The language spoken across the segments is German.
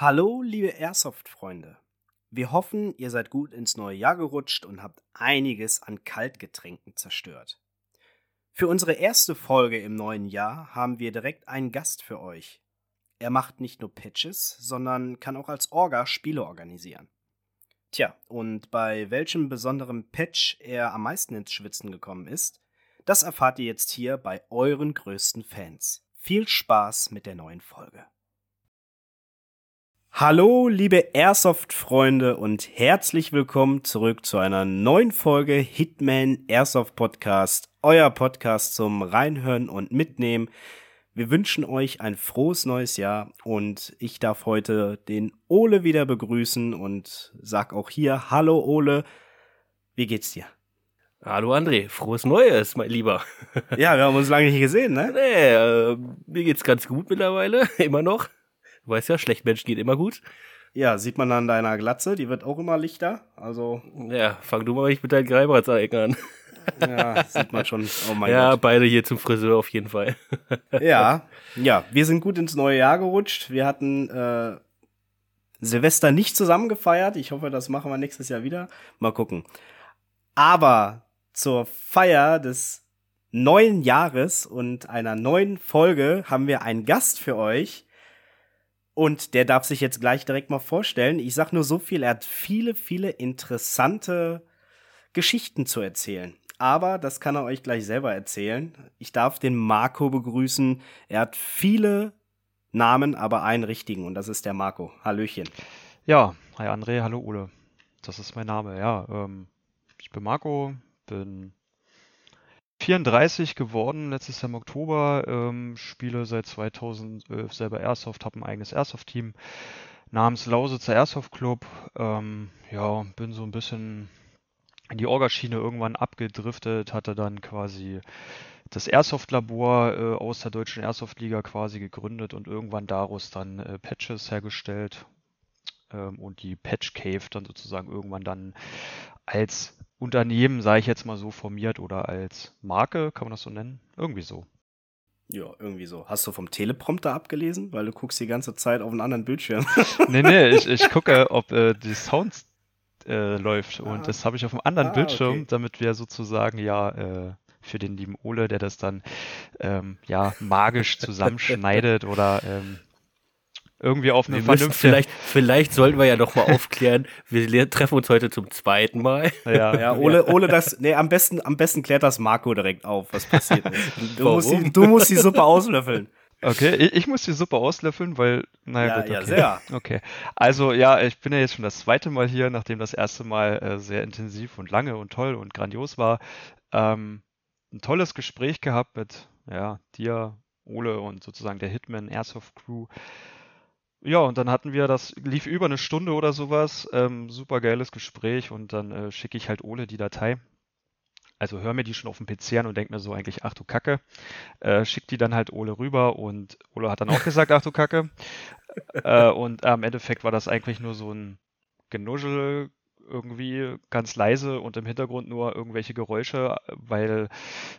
Hallo, liebe Airsoft-Freunde. Wir hoffen, ihr seid gut ins neue Jahr gerutscht und habt einiges an Kaltgetränken zerstört. Für unsere erste Folge im neuen Jahr haben wir direkt einen Gast für euch. Er macht nicht nur Pitches, sondern kann auch als Orga Spiele organisieren. Tja, und bei welchem besonderen Patch er am meisten ins Schwitzen gekommen ist, das erfahrt ihr jetzt hier bei euren größten Fans. Viel Spaß mit der neuen Folge. Hallo, liebe Airsoft-Freunde und herzlich willkommen zurück zu einer neuen Folge Hitman Airsoft Podcast, euer Podcast zum Reinhören und Mitnehmen. Wir wünschen euch ein frohes neues Jahr und ich darf heute den Ole wieder begrüßen und sag auch hier Hallo Ole, wie geht's dir? Hallo André, frohes Neues, mein Lieber. Ja, wir haben uns lange nicht gesehen, ne? Nee, äh, mir geht's ganz gut mittlerweile, immer noch. Du weißt ja, schlecht Mensch geht immer gut. Ja, sieht man an deiner Glatze, die wird auch immer lichter. Also. Ja, fang du mal nicht mit deinen Greibratsecken an. Ja, sieht man schon. Oh mein ja, Gott. beide hier zum Friseur auf jeden Fall. ja, ja, wir sind gut ins neue Jahr gerutscht. Wir hatten äh, Silvester nicht zusammen gefeiert. Ich hoffe, das machen wir nächstes Jahr wieder. Mal gucken. Aber zur Feier des neuen Jahres und einer neuen Folge haben wir einen Gast für euch. Und der darf sich jetzt gleich direkt mal vorstellen. Ich sag nur so viel, er hat viele, viele interessante Geschichten zu erzählen. Aber das kann er euch gleich selber erzählen. Ich darf den Marco begrüßen. Er hat viele Namen, aber einen richtigen. Und das ist der Marco. Hallöchen. Ja, hi André, hallo Ole. Das ist mein Name, ja. Ähm, ich bin Marco, bin 34 geworden letztes Jahr im Oktober, ähm, spiele seit 2011 selber Airsoft, habe ein eigenes Airsoft-Team namens Lausitzer Airsoft Club. Ähm, ja, bin so ein bisschen in die Orgaschiene irgendwann abgedriftet, hatte dann quasi das Airsoft-Labor äh, aus der deutschen Airsoft-Liga quasi gegründet und irgendwann daraus dann äh, Patches hergestellt ähm, und die Patch Cave dann sozusagen irgendwann dann als Unternehmen, sage ich jetzt mal so, formiert oder als Marke, kann man das so nennen? Irgendwie so. Ja, irgendwie so. Hast du vom Teleprompter abgelesen? Weil du guckst die ganze Zeit auf einen anderen Bildschirm. nee, nee, ich, ich gucke, ob äh, die Sound äh, läuft. Ah. Und das habe ich auf einem anderen ah, Bildschirm, okay. damit wir sozusagen ja äh, für den lieben Ole, der das dann ähm, ja magisch zusammenschneidet oder ähm, irgendwie auf eine wir vernünftige. Vielleicht, vielleicht sollten wir ja noch mal aufklären. Wir treffen uns heute zum zweiten Mal. Ja, ja Ole, Ole, das, nee, am besten, am besten klärt das Marco direkt auf, was passiert ist. Du, musst die, du musst die Suppe auslöffeln. Okay, ich, ich, muss die Suppe auslöffeln, weil, naja, ja, gut, okay. Ja, sehr. Okay. Also, ja, ich bin ja jetzt schon das zweite Mal hier, nachdem das erste Mal äh, sehr intensiv und lange und toll und grandios war. Ähm, ein tolles Gespräch gehabt mit, ja, dir, Ole und sozusagen der Hitman Airsoft Crew. Ja, und dann hatten wir, das lief über eine Stunde oder sowas, ähm, super geiles Gespräch und dann äh, schicke ich halt Ole die Datei. Also hör mir die schon auf dem PC an und denk mir so eigentlich, ach du Kacke. Äh, schick die dann halt Ole rüber und Ole hat dann auch gesagt, ach du Kacke. äh, und im Endeffekt war das eigentlich nur so ein Genuschel, irgendwie ganz leise und im Hintergrund nur irgendwelche Geräusche, weil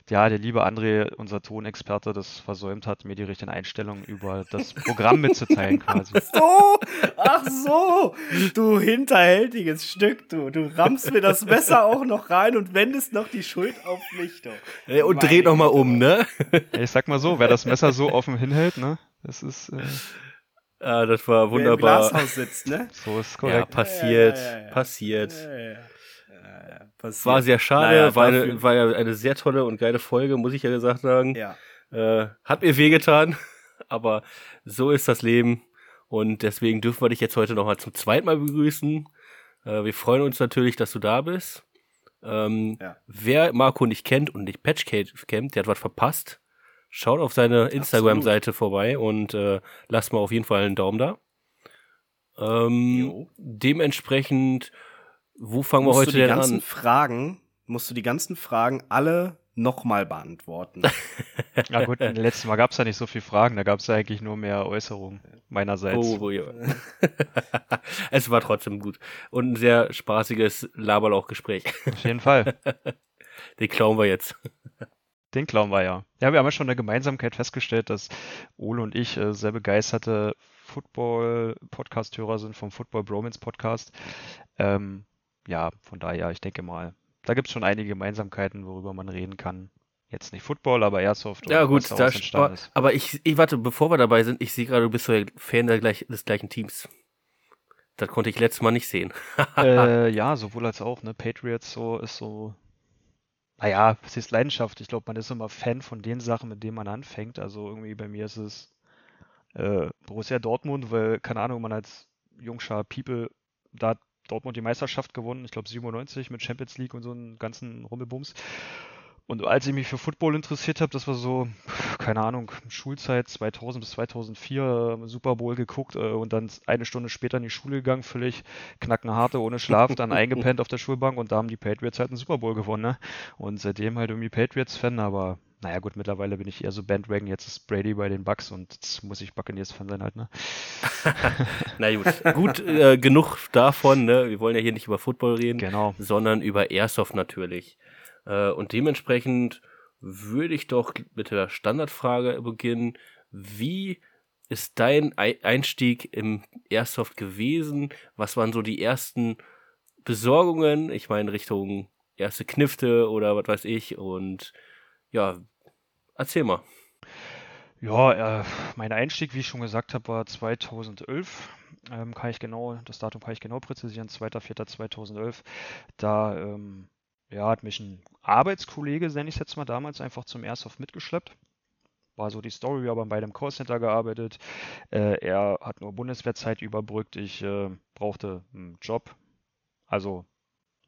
ja der liebe André, unser Tonexperte, das versäumt hat, mir die richtigen Einstellungen über das Programm mitzuteilen quasi. Ach so, ach so, du hinterhältiges Stück, du, du rammst mir das Messer auch noch rein und wendest noch die Schuld auf mich, doch. Und dreh noch mal um, ne? Ich sag mal so, wer das Messer so offen hinhält, ne, das ist äh, Ah, das war wunderbar. Wer im Glashaus sitzt, ne? So ist korrekt. Ja, passiert, ja, ja, passiert. passiert. War sehr schade, naja, war, eine, war ja eine sehr tolle und geile Folge, muss ich ja gesagt sagen. Ja. Äh, hat mir wehgetan, aber so ist das Leben. Und deswegen dürfen wir dich jetzt heute nochmal zum zweiten Mal begrüßen. Äh, wir freuen uns natürlich, dass du da bist. Ähm, ja. Wer Marco nicht kennt und nicht Patchcade kennt, der hat was verpasst. Schaut auf seine Instagram-Seite vorbei und äh, lasst mal auf jeden Fall einen Daumen da. Ähm, dementsprechend, wo fangen musst wir heute du die denn ganzen an? Fragen, musst du die ganzen Fragen alle nochmal beantworten. ja gut, letztes Mal gab es ja nicht so viele Fragen, da gab es ja eigentlich nur mehr Äußerungen meinerseits. Oh, oh ja. es war trotzdem gut. Und ein sehr spaßiges Laberlauch-Gespräch. Auf jeden Fall. Den klauen wir jetzt. Den klauen wir ja. Ja, wir haben ja schon eine Gemeinsamkeit festgestellt, dass Ole und ich äh, sehr begeisterte Football-Podcast-Hörer sind vom Football Bromance Podcast. Ähm, ja, von daher, ich denke mal, da gibt es schon einige Gemeinsamkeiten, worüber man reden kann. Jetzt nicht Football, aber Airsoft. Ja, gut, da aber, aber ich, ich warte, bevor wir dabei sind, ich sehe gerade, du bist so Fan der gleich, des gleichen Teams. Das konnte ich letztes Mal nicht sehen. äh, ja, sowohl als auch, ne? Patriots so ist so. Naja, es ist Leidenschaft. Ich glaube, man ist immer Fan von den Sachen, mit denen man anfängt. Also irgendwie bei mir ist es äh, Borussia Dortmund, weil, keine Ahnung, man als Jungschar People, da hat Dortmund die Meisterschaft gewonnen, ich glaube 97 mit Champions League und so einen ganzen Rummelbums. Und als ich mich für Football interessiert habe, das war so, keine Ahnung, Schulzeit 2000 bis 2004, äh, Super Bowl geguckt äh, und dann eine Stunde später in die Schule gegangen, völlig knackenharte, ohne Schlaf, dann eingepennt auf der Schulbank und da haben die Patriots halt einen Super Bowl gewonnen. Ne? Und seitdem halt irgendwie Patriots-Fan, aber naja gut, mittlerweile bin ich eher so Bandwagon, jetzt ist Brady bei den Bucks und jetzt muss ich Buccaneers-Fan sein halt, ne? Na gut, gut äh, genug davon, ne? Wir wollen ja hier nicht über Football reden, genau. sondern über Airsoft natürlich. Äh, und dementsprechend würde ich doch mit der Standardfrage beginnen. Wie ist dein Einstieg im Airsoft gewesen? Was waren so die ersten Besorgungen? Ich meine, Richtung erste Knifte oder was weiß ich. Und ja, erzähl mal. Ja, äh, mein Einstieg, wie ich schon gesagt habe, war 2011. Ähm, kann ich genau, das Datum kann ich genau präzisieren, 2.4.2011. Da ähm, ja, hat mich ein Arbeitskollege, nenne ich es jetzt mal damals, einfach zum Airsoft mitgeschleppt. War so die Story, wir haben bei einem Callcenter gearbeitet. Äh, er hat nur Bundeswehrzeit überbrückt. Ich äh, brauchte einen Job. Also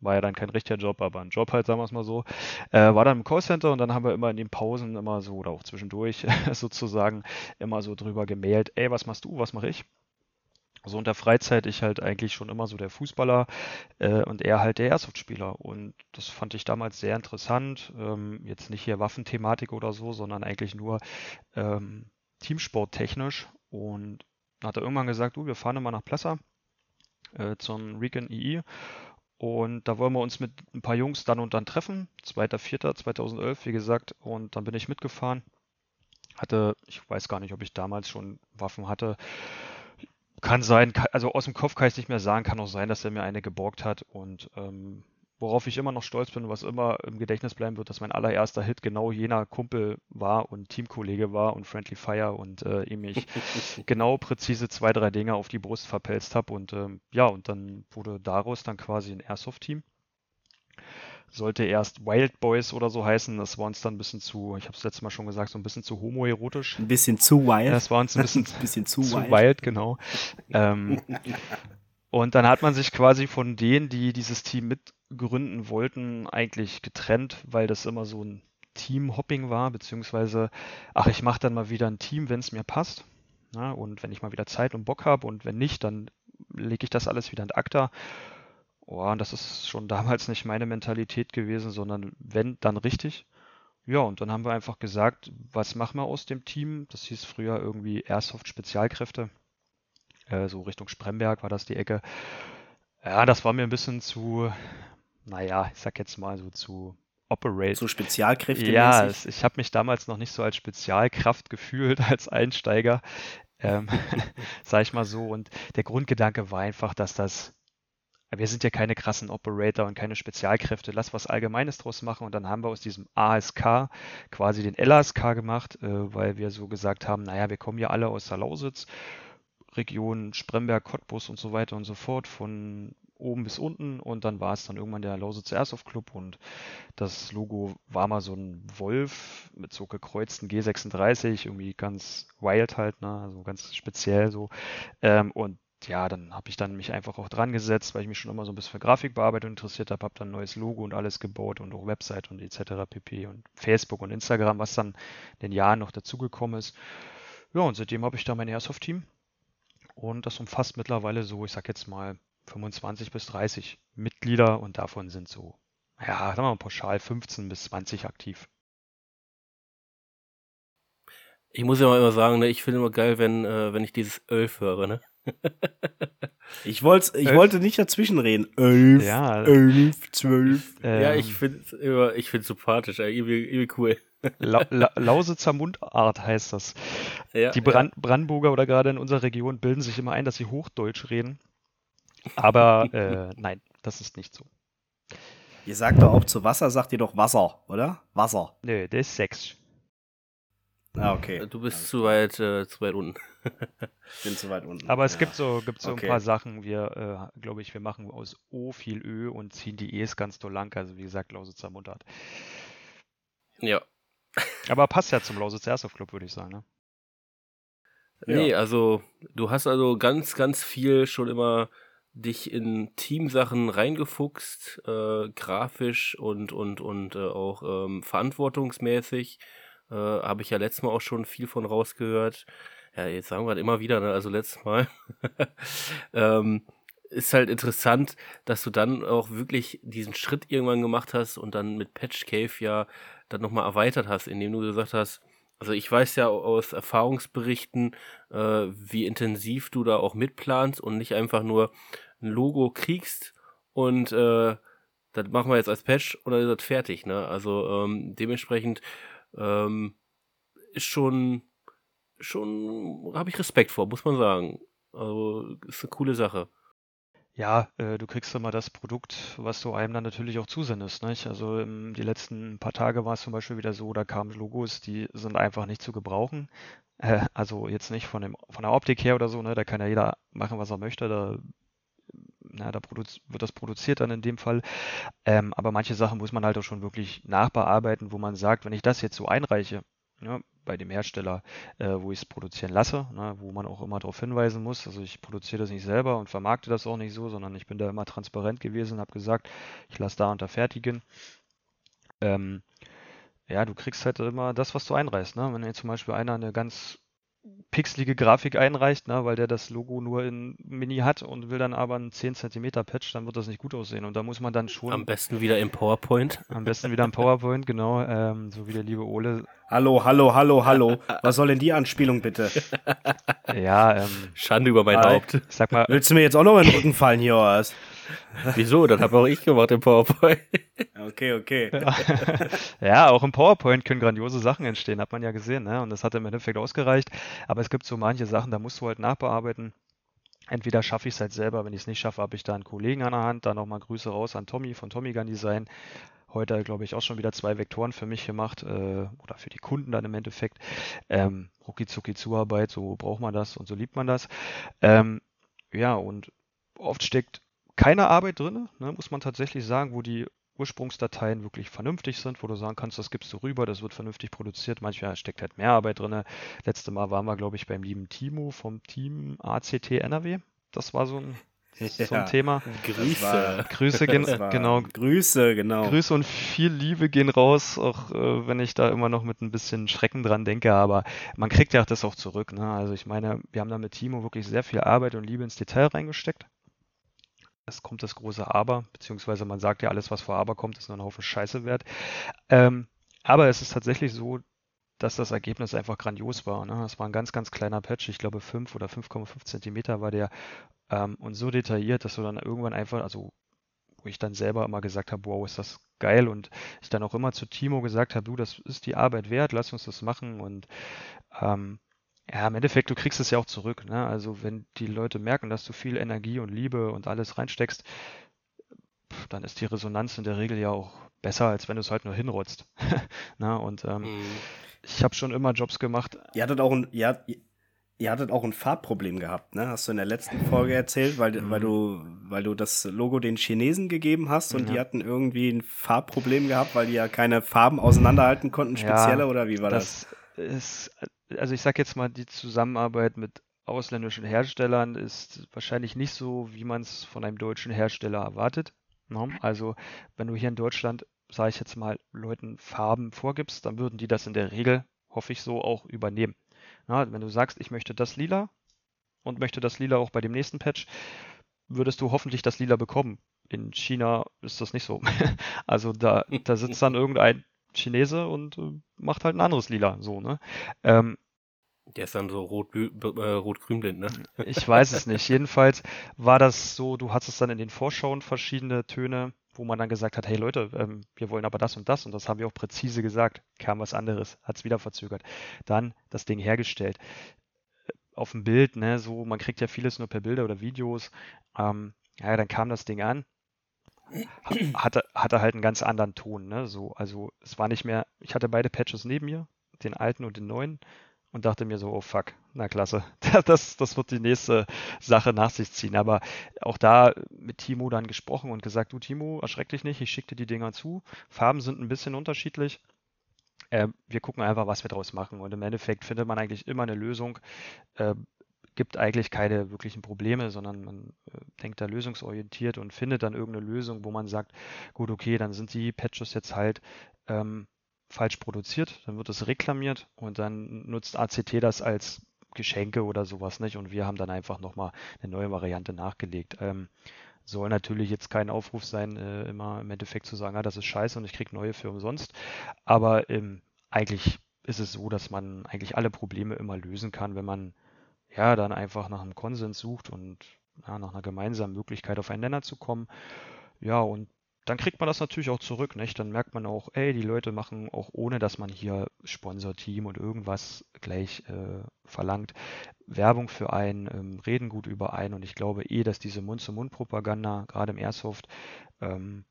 war ja dann kein richtiger Job, aber ein Job halt, sagen wir es mal so. Äh, war dann im Callcenter und dann haben wir immer in den Pausen immer so, oder auch zwischendurch sozusagen, immer so drüber gemailt, ey, was machst du, was mache ich? So in der Freizeit ich halt eigentlich schon immer so der Fußballer äh, und er halt der Airsoft-Spieler. Und das fand ich damals sehr interessant. Ähm, jetzt nicht hier Waffenthematik oder so, sondern eigentlich nur ähm, Teamsport-technisch. Und dann hat er irgendwann gesagt, du, wir fahren immer nach Plessa äh, zum Recon II. Und da wollen wir uns mit ein paar Jungs dann und dann treffen. 2.4.2011, wie gesagt. Und dann bin ich mitgefahren. Hatte, ich weiß gar nicht, ob ich damals schon Waffen hatte. Kann sein, also aus dem Kopf kann ich es nicht mehr sagen, kann auch sein, dass er mir eine geborgt hat und ähm, worauf ich immer noch stolz bin, was immer im Gedächtnis bleiben wird, dass mein allererster Hit genau jener Kumpel war und Teamkollege war und Friendly Fire und äh, ihm ich genau präzise zwei, drei Dinge auf die Brust verpelzt habe und ähm, ja, und dann wurde daraus dann quasi ein Airsoft-Team sollte erst Wild Boys oder so heißen. Das war uns dann ein bisschen zu, ich habe es letztes Mal schon gesagt, so ein bisschen zu homoerotisch. Ein bisschen zu wild. Das war uns ein bisschen, ein bisschen zu, zu wild. wild. genau. ähm, und dann hat man sich quasi von denen, die dieses Team mitgründen wollten, eigentlich getrennt, weil das immer so ein Team-Hopping war, beziehungsweise, ach, ich mache dann mal wieder ein Team, wenn es mir passt. Ja, und wenn ich mal wieder Zeit und Bock habe und wenn nicht, dann lege ich das alles wieder in ACTA. Oh, und das ist schon damals nicht meine Mentalität gewesen, sondern wenn, dann richtig. Ja, und dann haben wir einfach gesagt, was machen wir aus dem Team? Das hieß früher irgendwie Airsoft Spezialkräfte. Äh, so Richtung Spremberg war das die Ecke. Ja, das war mir ein bisschen zu, naja, ich sag jetzt mal so zu operate. So Spezialkräfte. Ja, es, ich habe mich damals noch nicht so als Spezialkraft gefühlt, als Einsteiger. Ähm, sag ich mal so. Und der Grundgedanke war einfach, dass das wir sind ja keine krassen Operator und keine Spezialkräfte, lass was Allgemeines draus machen und dann haben wir aus diesem ASK quasi den LASK gemacht, äh, weil wir so gesagt haben, naja, wir kommen ja alle aus der Lausitz, Region Spremberg, Cottbus und so weiter und so fort, von oben bis unten. Und dann war es dann irgendwann der Lausitz Airsoft Club und das Logo war mal so ein Wolf mit so gekreuzten G36, irgendwie ganz wild halt, ne, also ganz speziell so. Ähm, und ja, dann habe ich dann mich einfach auch dran gesetzt, weil ich mich schon immer so ein bisschen für Grafikbearbeitung interessiert habe, habe dann ein neues Logo und alles gebaut und auch Website und etc. pp. und Facebook und Instagram, was dann in den Jahren noch dazugekommen ist. Ja, und seitdem habe ich da mein Airsoft-Team und das umfasst mittlerweile so, ich sag jetzt mal 25 bis 30 Mitglieder und davon sind so, ja, sagen wir mal pauschal 15 bis 20 aktiv. Ich muss ja mal immer sagen, ne, ich finde immer geil, wenn, äh, wenn ich dieses Elf höre, ne? Ich, wollte, ich wollte nicht dazwischen reden. Elf, ja, elf, zwölf. Ähm, ja, ich finde es ich find's sympathisch, irgendwie, irgendwie cool. La La Lausitzer Mundart heißt das. Ja, Die Brand Brandenburger oder gerade in unserer Region bilden sich immer ein, dass sie Hochdeutsch reden. Aber äh, nein, das ist nicht so. Ihr sagt doch auch zu Wasser, sagt ihr doch Wasser, oder? Wasser. Nö, das ist Sex. Ah, okay. ja. Du bist zu weit, äh, zu weit unten. Ich bin zu weit unten. Aber es ja. gibt so, gibt so Okay. ein paar Sachen. Wir, äh, glaube ich, wir machen aus O viel Ö und ziehen die E's ganz doll lang. Also wie gesagt, Lausitzer Mundart. Ja. Aber passt ja zum Lausitzer Airsoft Club, würde ich sagen. Ne? Nee, also du hast also ganz, ganz viel schon immer dich in Teamsachen reingefuchst, äh, grafisch und und und äh, auch ähm, verantwortungsmäßig. Äh, Habe ich ja letztes Mal auch schon viel von rausgehört. Ja, jetzt sagen wir halt immer wieder, ne? also letztes Mal. ähm, ist halt interessant, dass du dann auch wirklich diesen Schritt irgendwann gemacht hast und dann mit Patch Cave ja dann nochmal erweitert hast, indem du gesagt hast, also ich weiß ja aus Erfahrungsberichten, äh, wie intensiv du da auch mitplanst und nicht einfach nur ein Logo kriegst und äh, das machen wir jetzt als Patch und dann ist das fertig. Ne? Also ähm, dementsprechend ähm, ist schon, schon habe ich Respekt vor, muss man sagen. Also ist eine coole Sache. Ja, äh, du kriegst immer das Produkt, was du einem dann natürlich auch zusendest. Nicht? Also ähm, die letzten paar Tage war es zum Beispiel wieder so, da kamen Logos, die sind einfach nicht zu gebrauchen. Äh, also jetzt nicht von dem, von der Optik her oder so, ne? Da kann ja jeder machen, was er möchte. Da, na, da wird das produziert dann in dem Fall. Ähm, aber manche Sachen muss man halt auch schon wirklich nachbearbeiten, wo man sagt, wenn ich das jetzt so einreiche, ne, bei dem Hersteller, äh, wo ich es produzieren lasse, ne, wo man auch immer darauf hinweisen muss. Also ich produziere das nicht selber und vermarkte das auch nicht so, sondern ich bin da immer transparent gewesen und habe gesagt, ich lasse da unter fertigen. Ähm, ja, du kriegst halt immer das, was du einreißt. Ne? Wenn jetzt zum Beispiel einer eine ganz pixelige Grafik einreicht, ne, weil der das Logo nur in Mini hat und will dann aber einen 10 cm Patch, dann wird das nicht gut aussehen. Und da muss man dann schon Am besten wieder im PowerPoint. am besten wieder ein PowerPoint, genau, ähm, so wie der liebe Ole. Hallo, hallo, hallo, hallo. Was soll denn die Anspielung bitte? Ja, ähm, Schande über mein. Haupt. sag mal, Willst du mir jetzt auch noch in den Rücken fallen hier oder was? Wieso? Das habe auch ich gemacht im PowerPoint. Okay, okay. ja, auch im PowerPoint können grandiose Sachen entstehen, hat man ja gesehen, ne? Und das hat im Endeffekt ausgereicht. Aber es gibt so manche Sachen, da musst du halt nachbearbeiten. Entweder schaffe ich es halt selber, wenn ich es nicht schaffe, habe ich da einen Kollegen an der Hand. Da nochmal Grüße raus an Tommy von Tommy Gun Design. Heute, glaube ich, auch schon wieder zwei Vektoren für mich gemacht äh, oder für die Kunden dann im Endeffekt. Ähm, rucki zucki Zuarbeit, so braucht man das und so liebt man das. Ähm, ja, und oft steckt keine Arbeit drin, ne, muss man tatsächlich sagen, wo die Ursprungsdateien wirklich vernünftig sind, wo du sagen kannst, das gibst du rüber, das wird vernünftig produziert. Manchmal steckt halt mehr Arbeit drin. Letzte Mal waren wir, glaube ich, beim lieben Timo vom Team ACT NRW. Das war so ein, so ein Ja. Thema. Grüße. Grüße war- genau, Grüße, genau. Grüße und viel Liebe gehen raus, auch äh, wenn ich da immer noch mit ein bisschen Schrecken dran denke, aber man kriegt ja das auch zurück. Ne? Also ich meine, wir haben da mit Timo wirklich sehr viel Arbeit und Liebe ins Detail reingesteckt. Es kommt das große Aber, beziehungsweise man sagt ja, alles, was vor Aber kommt, ist nur ein Haufen Scheiße wert. Ähm, aber es ist tatsächlich so, dass das Ergebnis einfach grandios war. Ne? Es war ein ganz, ganz kleiner Patch, ich glaube 5 oder 5,5 Zentimeter war der ähm, und so detailliert, dass du dann irgendwann einfach, also wo ich dann selber immer gesagt habe, wow, ist das geil und ich dann auch immer zu Timo gesagt habe, du, das ist die Arbeit wert, lass uns das machen und ähm, ja, im Endeffekt, du kriegst es ja auch zurück, ne? Also wenn die Leute merken, dass du viel Energie und Liebe und alles reinsteckst, dann ist die Resonanz in der Regel ja auch besser, als wenn du es halt nur hinrotzt. ne? Und ähm, Mhm. ich habe schon immer Jobs gemacht. Ihr hattet auch ein, ihr, hat- ihr hattet auch ein Farbproblem gehabt, ne? Hast du in der letzten Folge erzählt, weil, Mhm. weil du, weil du das Logo den Chinesen gegeben hast und Ja. die hatten irgendwie ein Farbproblem gehabt, weil die ja keine Farben auseinanderhalten konnten, Ja, spezielle oder wie war das? Das ist, also ich sag jetzt mal, die Zusammenarbeit mit ausländischen Herstellern ist wahrscheinlich nicht so, wie man es von einem deutschen Hersteller erwartet. ne? Also wenn du hier in Deutschland, sage ich jetzt mal, Leuten Farben vorgibst, dann würden die das in der Regel, hoffe ich so, auch übernehmen. Wenn du sagst, ich möchte das lila und möchte das lila auch bei dem nächsten Patch, würdest du hoffentlich das lila bekommen. In China ist das nicht so. Also da, da sitzt dann irgendein Chinese und äh, macht halt ein anderes Lila, so, ne? Ähm, Der ist dann so rot, äh, rot-grün blind, ne? ich weiß es nicht. Jedenfalls war das so, du hattest dann in den Vorschauen verschiedene Töne wo man dann gesagt hat, hey Leute, ähm, wir wollen aber das und das und das haben wir auch präzise gesagt, kam was anderes, hat es wieder verzögert. Dann das Ding hergestellt. Äh, auf dem Bild, ne, so, man kriegt ja vieles nur per Bilder oder Videos. Ähm, ja, dann kam das Ding an, hatte, hatte halt einen ganz anderen Ton, ne, so, also es war nicht mehr, ich hatte beide Patches neben mir, den alten und den neuen und dachte mir so, oh fuck, na klasse, das, das wird die nächste Sache nach sich ziehen. Aber auch da mit Timo dann gesprochen und gesagt, du Timo, erschreck dich nicht, ich schicke dir die Dinger zu. Farben sind ein bisschen unterschiedlich. Äh, wir gucken einfach, was wir daraus machen. Und im Endeffekt findet man eigentlich immer eine Lösung. Äh, gibt eigentlich keine wirklichen Probleme, sondern man äh, denkt da lösungsorientiert und findet dann irgendeine Lösung, wo man sagt, gut, okay, dann sind die Patches jetzt halt ähm, falsch produziert, dann wird es reklamiert und dann nutzt ACT das als Geschenke oder sowas nicht und wir haben dann einfach nochmal eine neue Variante nachgelegt. Ähm, soll natürlich jetzt kein Aufruf sein, äh, immer im Endeffekt zu sagen, ah, das ist scheiße und ich kriege neue für umsonst, aber ähm, eigentlich ist es so, dass man eigentlich alle Probleme immer lösen kann, wenn man ja dann einfach nach einem Konsens sucht und ja, nach einer gemeinsamen Möglichkeit auf einen Nenner zu kommen. Ja, und dann kriegt man das natürlich auch zurück, nicht? Dann merkt man auch, ey, die Leute machen auch ohne, dass man hier Sponsorteam und irgendwas gleich äh, verlangt, Werbung für einen, ähm, reden gut über einen und ich glaube eh, dass diese Mund-zu-Mund-Propaganda, gerade im Airsoft, ähm,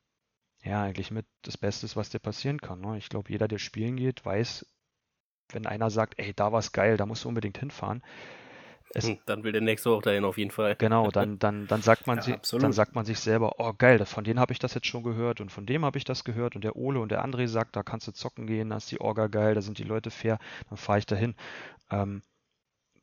ja, eigentlich mit das Beste ist, was dir passieren kann. Ne? Ich glaube, jeder, der spielen geht, weiß, wenn einer sagt, ey, da war's geil, da musst du unbedingt hinfahren, es, hm, dann will der nächste auch dahin auf jeden Fall. Genau, dann, dann, dann, sagt man ja, sich, dann sagt man sich selber, oh geil, von denen habe ich das jetzt schon gehört und von dem habe ich das gehört und der Ole und der André sagt, da kannst du zocken gehen, da ist die Orga geil, da sind die Leute fair, dann fahre ich dahin. Ähm,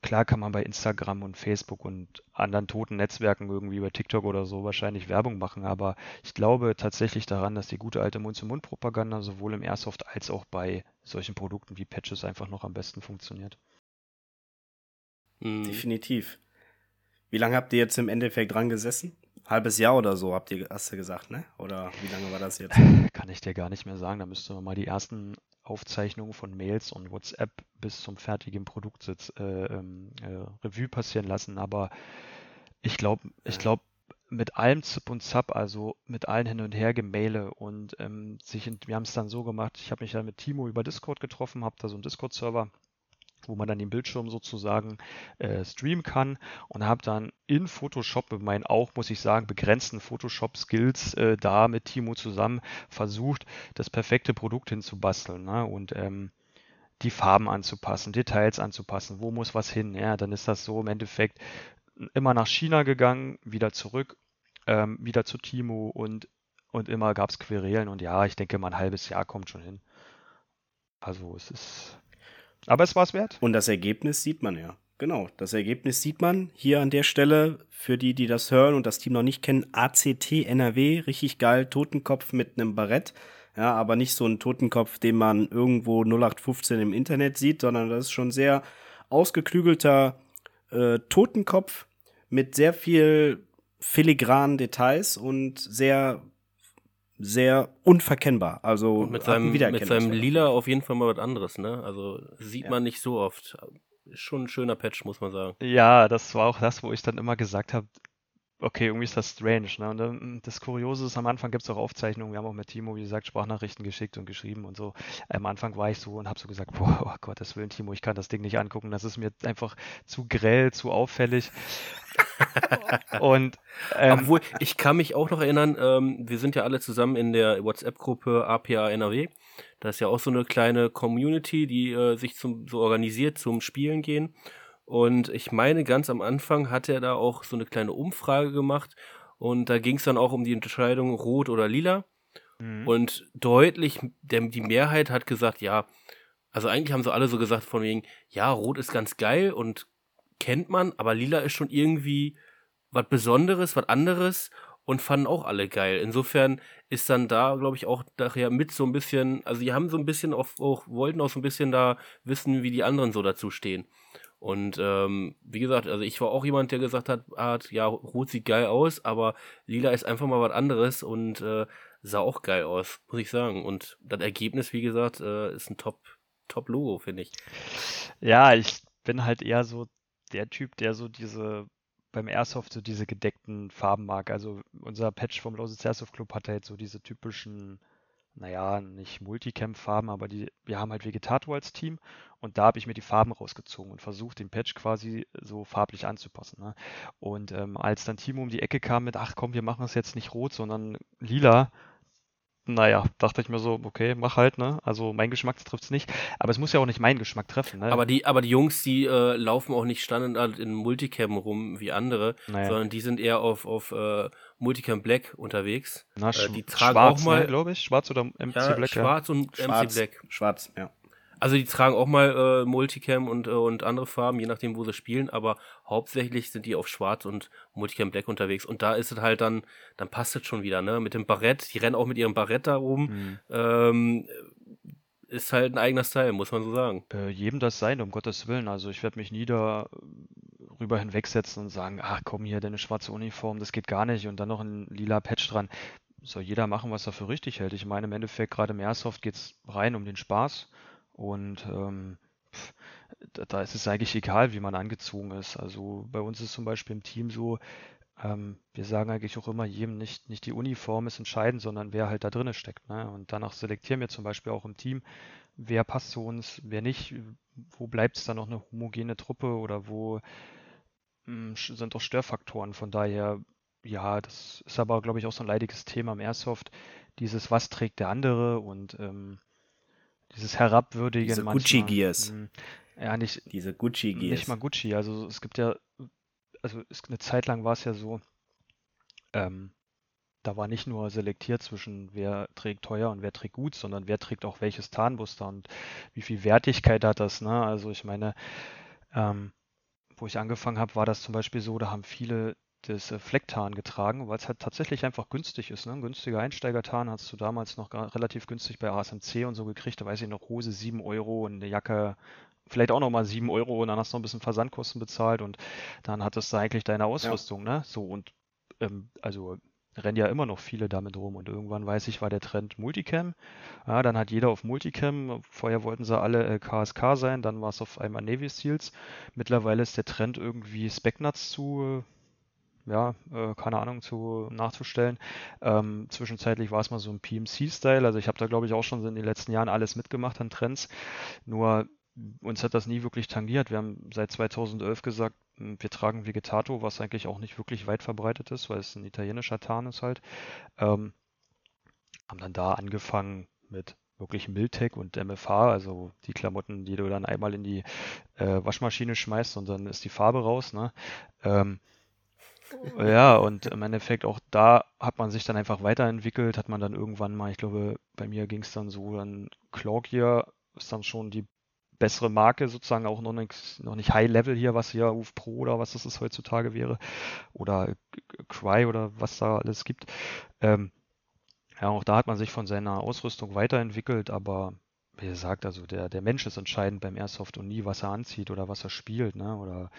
klar kann man bei Instagram und Facebook und anderen toten Netzwerken irgendwie bei TikTok oder so wahrscheinlich Werbung machen, aber ich glaube tatsächlich daran, dass die gute alte Mund-zu-Mund-Propaganda sowohl im Airsoft als auch bei solchen Produkten wie Patches einfach noch am besten funktioniert. Mhm. Definitiv. Wie lange habt ihr jetzt im Endeffekt dran gesessen? Halbes Jahr oder so, habt ihr, hast du gesagt, ne? Oder wie lange war das jetzt? Kann ich dir gar nicht mehr sagen. Da müsste man mal die ersten Aufzeichnungen von Mails und WhatsApp bis zum fertigen Produktsitz äh, ähm, äh, Revue passieren lassen. Aber ich glaube, ich glaube, mit allem Zip und Zap, also mit allen hin und her Gemaile und ähm, sich, wir haben es dann so gemacht, ich habe mich ja mit Timo über Discord getroffen, habe da so einen Discord-Server wo man dann den Bildschirm sozusagen äh, streamen kann und habe dann in Photoshop mit meinen auch, muss ich sagen, begrenzten Photoshop-Skills äh, da mit Timo zusammen versucht, das perfekte Produkt hinzubasteln ne? und ähm, die Farben anzupassen, Details anzupassen, wo muss was hin, ja, dann ist das so im Endeffekt immer nach China gegangen, wieder zurück, ähm, wieder zu Timo und, und immer gab es Querelen und ja, ich denke mal ein halbes Jahr kommt schon hin. Also es ist aber es war es wert. Und das Ergebnis sieht man ja. Genau, das Ergebnis sieht man hier an der Stelle. Für die, die das hören und das Team noch nicht kennen, ACT NRW, richtig geil, Totenkopf mit einem Barett. Ja, aber nicht so ein Totenkopf, den man irgendwo 0815 im Internet sieht, sondern das ist schon sehr ausgeklügelter äh, Totenkopf mit sehr viel filigranen Details und sehr sehr unverkennbar. Also mit seinem, mit seinem Lila auf jeden Fall mal was anderes, ne? Also sieht ja. man nicht so oft. Schon ein schöner Patch, muss man sagen. Ja, das war auch das, wo ich dann immer gesagt habe, okay, irgendwie ist das strange. Ne? Und ähm, das Kuriose ist, am Anfang gibt es auch Aufzeichnungen. Wir haben auch mit Timo, wie gesagt, Sprachnachrichten geschickt und geschrieben und so. Am Anfang war ich so und habe so gesagt, boah, oh Gottes Willen, Timo, ich kann das Ding nicht angucken. Das ist mir einfach zu grell, zu auffällig. und ähm, obwohl ich kann mich auch noch erinnern, ähm, wir sind ja alle zusammen in der WhatsApp-Gruppe APA NRW. Da ist ja auch so eine kleine Community, die äh, sich zum, so organisiert zum Spielen gehen. Und ich meine, ganz am Anfang hat er da auch so eine kleine Umfrage gemacht. Und da ging es dann auch um die Entscheidung rot oder lila. Mhm. Und deutlich, der, die Mehrheit hat gesagt, ja, also eigentlich haben sie alle so gesagt von wegen, ja, rot ist ganz geil und kennt man, aber lila ist schon irgendwie was Besonderes, was anderes und fanden auch alle geil. Insofern ist dann da, glaube ich, auch daher mit so ein bisschen, also die haben so ein bisschen auch, auch, wollten auch so ein bisschen da wissen, wie die anderen so dazu stehen. Und ähm, wie gesagt, also ich war auch jemand, der gesagt hat, hat, ja, Rot sieht geil aus, aber Lila ist einfach mal was anderes und äh, sah auch geil aus, muss ich sagen. Und das Ergebnis, wie gesagt, äh, ist ein Top, Top-Logo, finde ich. Ja, ich bin halt eher so der Typ, der so diese beim Airsoft so diese gedeckten Farben mag. Also unser Patch vom Lausitz Airsoft Club hat halt so diese typischen, naja, nicht Multicam-Farben, aber die, wir haben halt Vegetator als Team und da habe ich mir die Farben rausgezogen und versucht, den Patch quasi so farblich anzupassen. Ne? Und ähm, als dann Timo um die Ecke kam mit, ach komm, wir machen es jetzt nicht rot, sondern lila, naja, dachte ich mir so, okay, mach halt, ne? Also mein Geschmack trifft es nicht. Aber es muss ja auch nicht meinen Geschmack treffen, ne? Aber die, aber die Jungs, die äh, laufen auch nicht standard in Multicam rum wie andere, naja. sondern die sind eher auf, auf äh, Multicam Black unterwegs. Na, äh, die tragen schwarz, auch mal, ne, glaube ich, schwarz oder MC ja, Black. Schwarz ja. und schwarz, MC Black. Schwarz, ja. Also die tragen auch mal äh, Multicam und, äh, und andere Farben, je nachdem, wo sie spielen, aber hauptsächlich sind die auf Schwarz und Multicam Black unterwegs. Und da ist es halt dann, dann passt es schon wieder, ne? Mit dem Barett, die rennen auch mit ihrem Barett da rum. Mhm. Ähm, ist halt ein eigener Style, muss man so sagen. Äh, jedem das sein, um Gottes Willen. Also ich werde mich nie da rüber hinwegsetzen und sagen, ach komm hier, deine schwarze Uniform, das geht gar nicht und dann noch ein lila Patch dran. Soll jeder machen, was er für richtig hält. Ich meine, im Endeffekt, gerade im Airsoft geht es rein um den Spaß. Und ähm, da, da, ist es eigentlich egal, wie man angezogen ist. Also bei uns ist zum Beispiel im Team so, ähm, wir sagen eigentlich auch immer jedem nicht, nicht die Uniform ist entscheidend, sondern wer halt da drin steckt. Ne? Und danach selektieren wir zum Beispiel auch im Team, wer passt zu uns, wer nicht, wo bleibt es dann noch eine homogene Truppe oder wo mh, hm, sind doch Störfaktoren. Von daher, ja, das ist aber, glaube ich, auch so ein leidiges Thema im Airsoft. Dieses, was trägt der andere und ähm, dieses Herabwürdigen. Diese Gucci Gears. Hm, ja, nicht. Diese Gucci Gears. Nicht mal Gucci. Also es gibt ja, also es, eine Zeit lang war es ja so, ähm, da war nicht nur selektiert zwischen wer trägt teuer und wer trägt gut, sondern wer trägt auch welches Tarnmuster und wie viel Wertigkeit hat das, ne? Also ich meine, ähm, wo ich angefangen habe, war das zum Beispiel so, da haben viele das äh, Flecktarn getragen, weil es halt tatsächlich einfach günstig ist. Ne? Ein günstiger Einsteigertarn hast du damals noch relativ günstig bei ASMC und so gekriegt. Da weiß ich noch, Hose 7 Euro und eine Jacke vielleicht auch nochmal 7 Euro und dann hast du noch ein bisschen Versandkosten bezahlt und dann hattest du eigentlich deine Ausrüstung. Ja. Ne? So und ähm, also rennen ja immer noch viele damit rum und irgendwann weiß ich, war der Trend Multicam. Ja, dann hat jeder auf Multicam. Vorher wollten sie alle äh, KSK sein, dann war es auf einmal Navy Seals. Mittlerweile ist der Trend irgendwie Specnuts zu äh, ja, äh, keine Ahnung, zu nachzustellen. Ähm, zwischenzeitlich war es mal so ein PMC-Style. Also ich habe da, glaube ich, auch schon in den letzten Jahren alles mitgemacht an Trends. Nur uns hat das nie wirklich tangiert. Wir haben seit 2011 gesagt, hm, wir tragen Vegetato, was eigentlich auch nicht wirklich weit verbreitet ist, weil es ein italienischer Tarn ist halt. Ähm, haben dann da angefangen mit wirklich Miltech und MFH, also die Klamotten, die du dann einmal in die äh, Waschmaschine schmeißt und dann ist die Farbe raus. Ne? Ähm, ja, und im Endeffekt auch da hat man sich dann einfach weiterentwickelt, hat man dann irgendwann mal, ich glaube, bei mir ging es dann so, dann Clorgear ist dann schon die bessere Marke, sozusagen auch noch nicht, noch nicht High Level hier, was hier UF Pro oder was das ist heutzutage wäre. Oder Cry oder was da alles gibt. Ähm, ja, auch da hat man sich von seiner Ausrüstung weiterentwickelt, aber wie gesagt, also der, der Mensch ist entscheidend beim Airsoft und nie, was er anzieht oder was er spielt, ne? Oder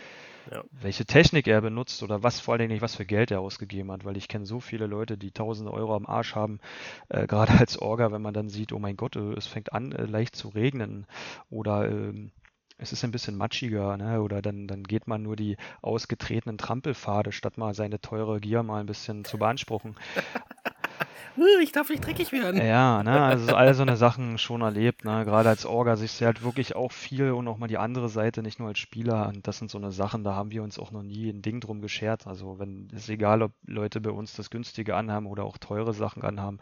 ja. welche Technik er benutzt oder was vor allen Dingen nicht, was für Geld er ausgegeben hat, weil ich kenne so viele Leute, die tausende Euro am Arsch haben, äh, gerade als Orga, wenn man dann sieht, oh mein Gott, äh, es fängt an, äh, leicht zu regnen oder äh, es ist ein bisschen matschiger, ne? Oder dann, dann geht man nur die ausgetretenen Trampelpfade, statt mal seine teure Gier mal ein bisschen zu beanspruchen. ich darf nicht dreckig werden. Ja, ne, also all so eine Sachen schon erlebt, ne, gerade als Orga du halt wirklich auch viel und auch mal die andere Seite, nicht nur als Spieler und das sind so eine Sachen, da haben wir uns auch noch nie ein Ding drum geschert, also wenn, ist egal, ob Leute bei uns das günstige anhaben oder auch teure Sachen anhaben,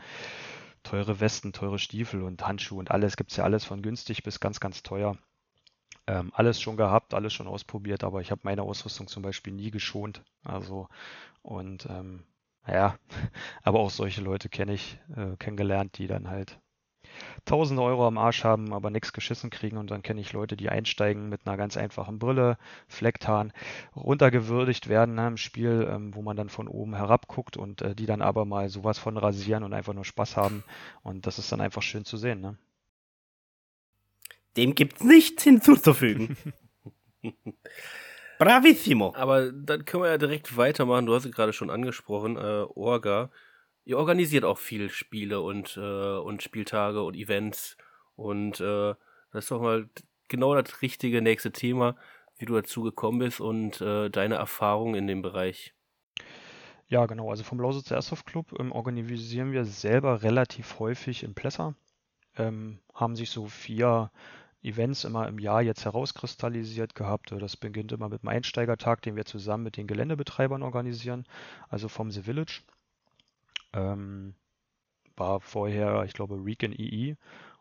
teure Westen, teure Stiefel und Handschuhe und alles, gibt's ja alles von günstig bis ganz, ganz teuer. Ähm, alles schon gehabt, alles schon ausprobiert, aber ich habe meine Ausrüstung zum Beispiel nie geschont. Also und ähm, ja, aber auch solche Leute kenne ich, äh, kennengelernt, die dann halt 1000 Euro am Arsch haben, aber nichts geschissen kriegen. Und dann kenne ich Leute, die einsteigen mit einer ganz einfachen Brille, Flecktarn, runtergewürdigt werden ne, im Spiel, ähm, wo man dann von oben herab guckt und äh, die dann aber mal sowas von rasieren und einfach nur Spaß haben. Und das ist dann einfach schön zu sehen. Ne? Dem gibt's nichts hinzuzufügen. Bravissimo. Aber dann können wir ja direkt weitermachen. Du hast es gerade schon angesprochen, äh, Orga. Ihr organisiert auch viel Spiele und, äh, und Spieltage und Events. Und äh, das ist doch mal genau das richtige nächste Thema. wie du dazu gekommen bist und äh, deine Erfahrung in dem Bereich. Ja, genau. Also vom Lausitzer Airsoft Club ähm, organisieren wir selber relativ häufig in Plesser. Ähm, haben sich so vier Events immer im Jahr jetzt herauskristallisiert gehabt. Das beginnt immer mit dem Einsteigertag, den wir zusammen mit den Geländebetreibern organisieren, also vom The Village. Ähm, war vorher, ich glaube, Recon EE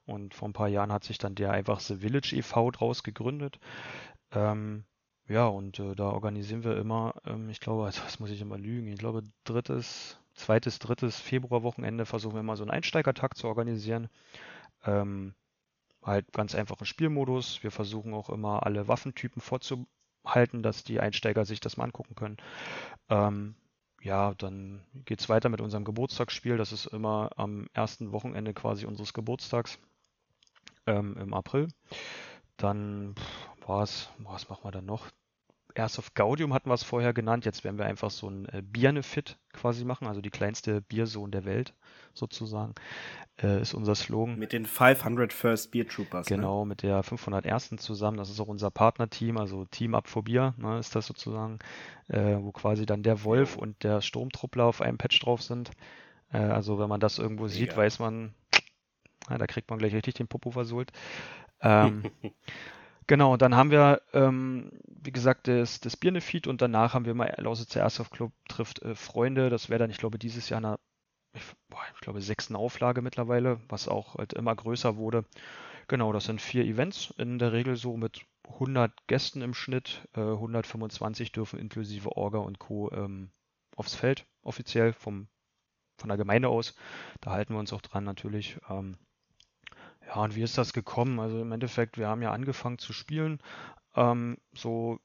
und vor ein paar Jahren hat sich dann der einfach The Village e.V. draus gegründet. Ähm, ja, und äh, da organisieren wir immer, ähm, ich glaube, also, was muss ich immer lügen? Ich glaube, drittes, zweites, drittes Februarwochenende versuchen wir mal so einen Einsteigertag zu organisieren. Ähm, halt ganz einfachen Spielmodus. Wir versuchen auch immer alle Waffentypen vorzuhalten, dass die Einsteiger sich das mal angucken können. Ähm, ja, dann geht es weiter mit unserem Geburtstagsspiel. Das ist immer am ersten Wochenende quasi unseres Geburtstags ähm, im April. Dann was, was machen wir dann noch? Airsoft Gaudium hatten wir es vorher genannt. Jetzt werden wir einfach so ein äh, Biernefit quasi machen, also die kleinste Bierzone der Welt sozusagen, äh, ist unser Slogan. Mit den 500 First Beer Troopers. Ne? Genau, ne? mit der 501. zusammen. Das ist auch unser Partnerteam, also Team Up for Bier ne, ist das sozusagen, äh, wo quasi dann der Wolf und der Sturmtruppler auf einem Patch drauf sind. Äh, also wenn man das irgendwo Mega. sieht, weiß man, ja, da kriegt man gleich richtig den Popo versohlt. Ähm, Genau, dann haben wir, ähm, wie gesagt, das, das Biernefeed und danach haben wir mal Lausitzer Airsoft Club trifft äh, Freunde. Das wäre dann, ich glaube, dieses Jahr eine, ich, boah, ich glaube, sechsten Auflage mittlerweile, was auch halt immer größer wurde. Genau, das sind vier Events, in der Regel so mit 100 Gästen im Schnitt. Äh, 125 dürfen inklusive Orga und Co. Ähm, aufs Feld, offiziell vom, von der Gemeinde aus. Da halten wir uns auch dran natürlich. Ähm, ja, und wie ist das gekommen? Also im Endeffekt, wir haben ja angefangen zu spielen, ähm, so,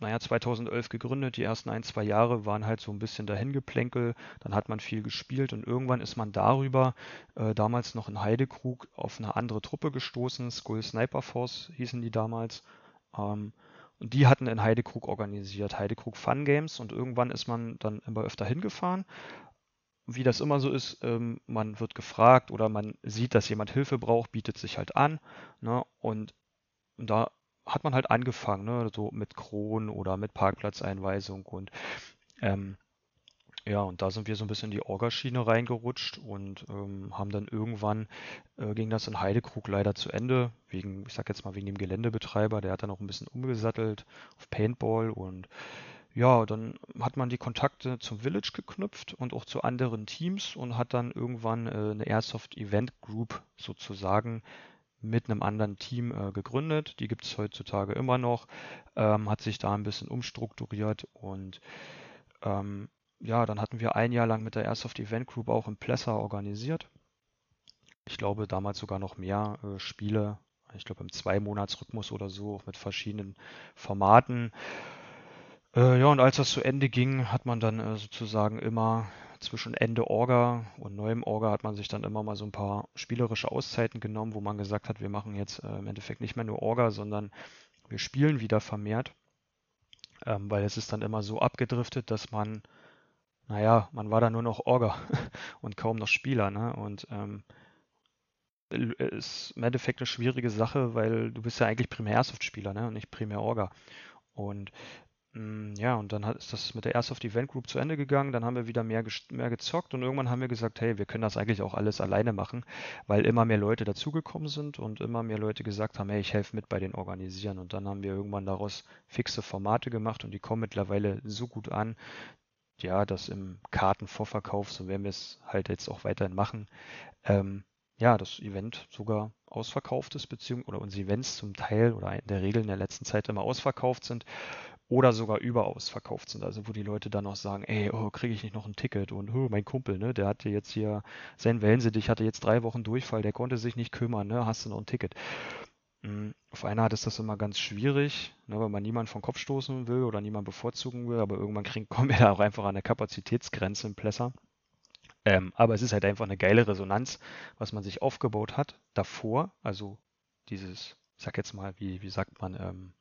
naja, 2011 gegründet, die ersten ein, zwei Jahre waren halt so ein bisschen dahingeplänkel, dann hat man viel gespielt und irgendwann ist man darüber, äh, damals noch in Heidekrug, auf eine andere Truppe gestoßen, Skull Sniper Force hießen die damals. Ähm, und die hatten in Heidekrug organisiert, Heidekrug Fun Games. Und irgendwann ist man dann immer öfter hingefahren, wie das immer so ist, ähm, man wird gefragt oder man sieht, dass jemand Hilfe braucht, bietet sich halt an. Ne? Und, da hat man halt angefangen, ne? so mit Kronen oder mit Parkplatzeinweisung und ähm, ja, und da sind wir so ein bisschen in die Orgaschiene reingerutscht und ähm, haben dann irgendwann, äh, ging das in Heidekrug leider zu Ende, wegen, ich sag jetzt mal wegen dem Geländebetreiber, der hat dann auch ein bisschen umgesattelt auf Paintball und ja, dann hat man die Kontakte zum Village geknüpft und auch zu anderen Teams und hat dann irgendwann äh, eine Airsoft Event Group sozusagen mit einem anderen Team äh, gegründet. Die gibt es heutzutage immer noch, ähm, hat sich da ein bisschen umstrukturiert und ähm, ja, dann hatten wir ein Jahr lang mit der Airsoft Event Group auch im Plesser organisiert. Ich glaube damals sogar noch mehr äh, Spiele, ich glaube im Zwei-Monats-Rhythmus oder so, auch mit verschiedenen Formaten. Äh, ja, und als das zu Ende ging, hat man dann äh, sozusagen immer zwischen Ende Orga und neuem Orga hat man sich dann immer mal so ein paar spielerische Auszeiten genommen, wo man gesagt hat, wir machen jetzt äh, im Endeffekt nicht mehr nur Orga, sondern wir spielen wieder vermehrt. Ähm, weil es ist dann immer so abgedriftet, dass man, naja, man war da nur noch Orga und kaum noch Spieler, ne? Und ähm, ist im Endeffekt eine schwierige Sache, weil du bist ja eigentlich primär Airsoft-Spieler, ne? Und nicht primär Orga. Und ja, und dann ist das mit der Airsoft Event Group zu Ende gegangen. Dann haben wir wieder mehr, mehr gezockt und irgendwann haben wir gesagt, hey, wir können das eigentlich auch alles alleine machen, weil immer mehr Leute dazugekommen sind und immer mehr Leute gesagt haben, hey, ich helfe mit bei den Organisieren. Und dann haben wir irgendwann daraus fixe Formate gemacht und die kommen mittlerweile so gut an, ja, dass im Kartenvorverkauf, so werden wir es halt jetzt auch weiterhin machen, ähm, ja, das Event sogar ausverkauft ist, beziehungsweise oder unsere Events zum Teil oder in der Regel in der letzten Zeit immer ausverkauft sind oder sogar überaus verkauft sind. Also wo die Leute dann noch sagen, ey, oh, kriege ich nicht noch ein Ticket und oh, mein Kumpel, ne, der hatte jetzt hier sein Wellensittich, hatte jetzt drei Wochen Durchfall, der konnte sich nicht kümmern, ne, hast du noch ein Ticket. Mhm. Auf einer Art ist das immer ganz schwierig, ne, weil man niemanden vom Kopf stoßen will oder niemanden bevorzugen will, aber irgendwann kriegen, kommen wir da auch einfach an der Kapazitätsgrenze im Plesser. Ähm, aber es ist halt einfach eine geile Resonanz, was man sich aufgebaut hat davor. Also dieses, ich sag jetzt mal, wie, wie sagt man, ähm,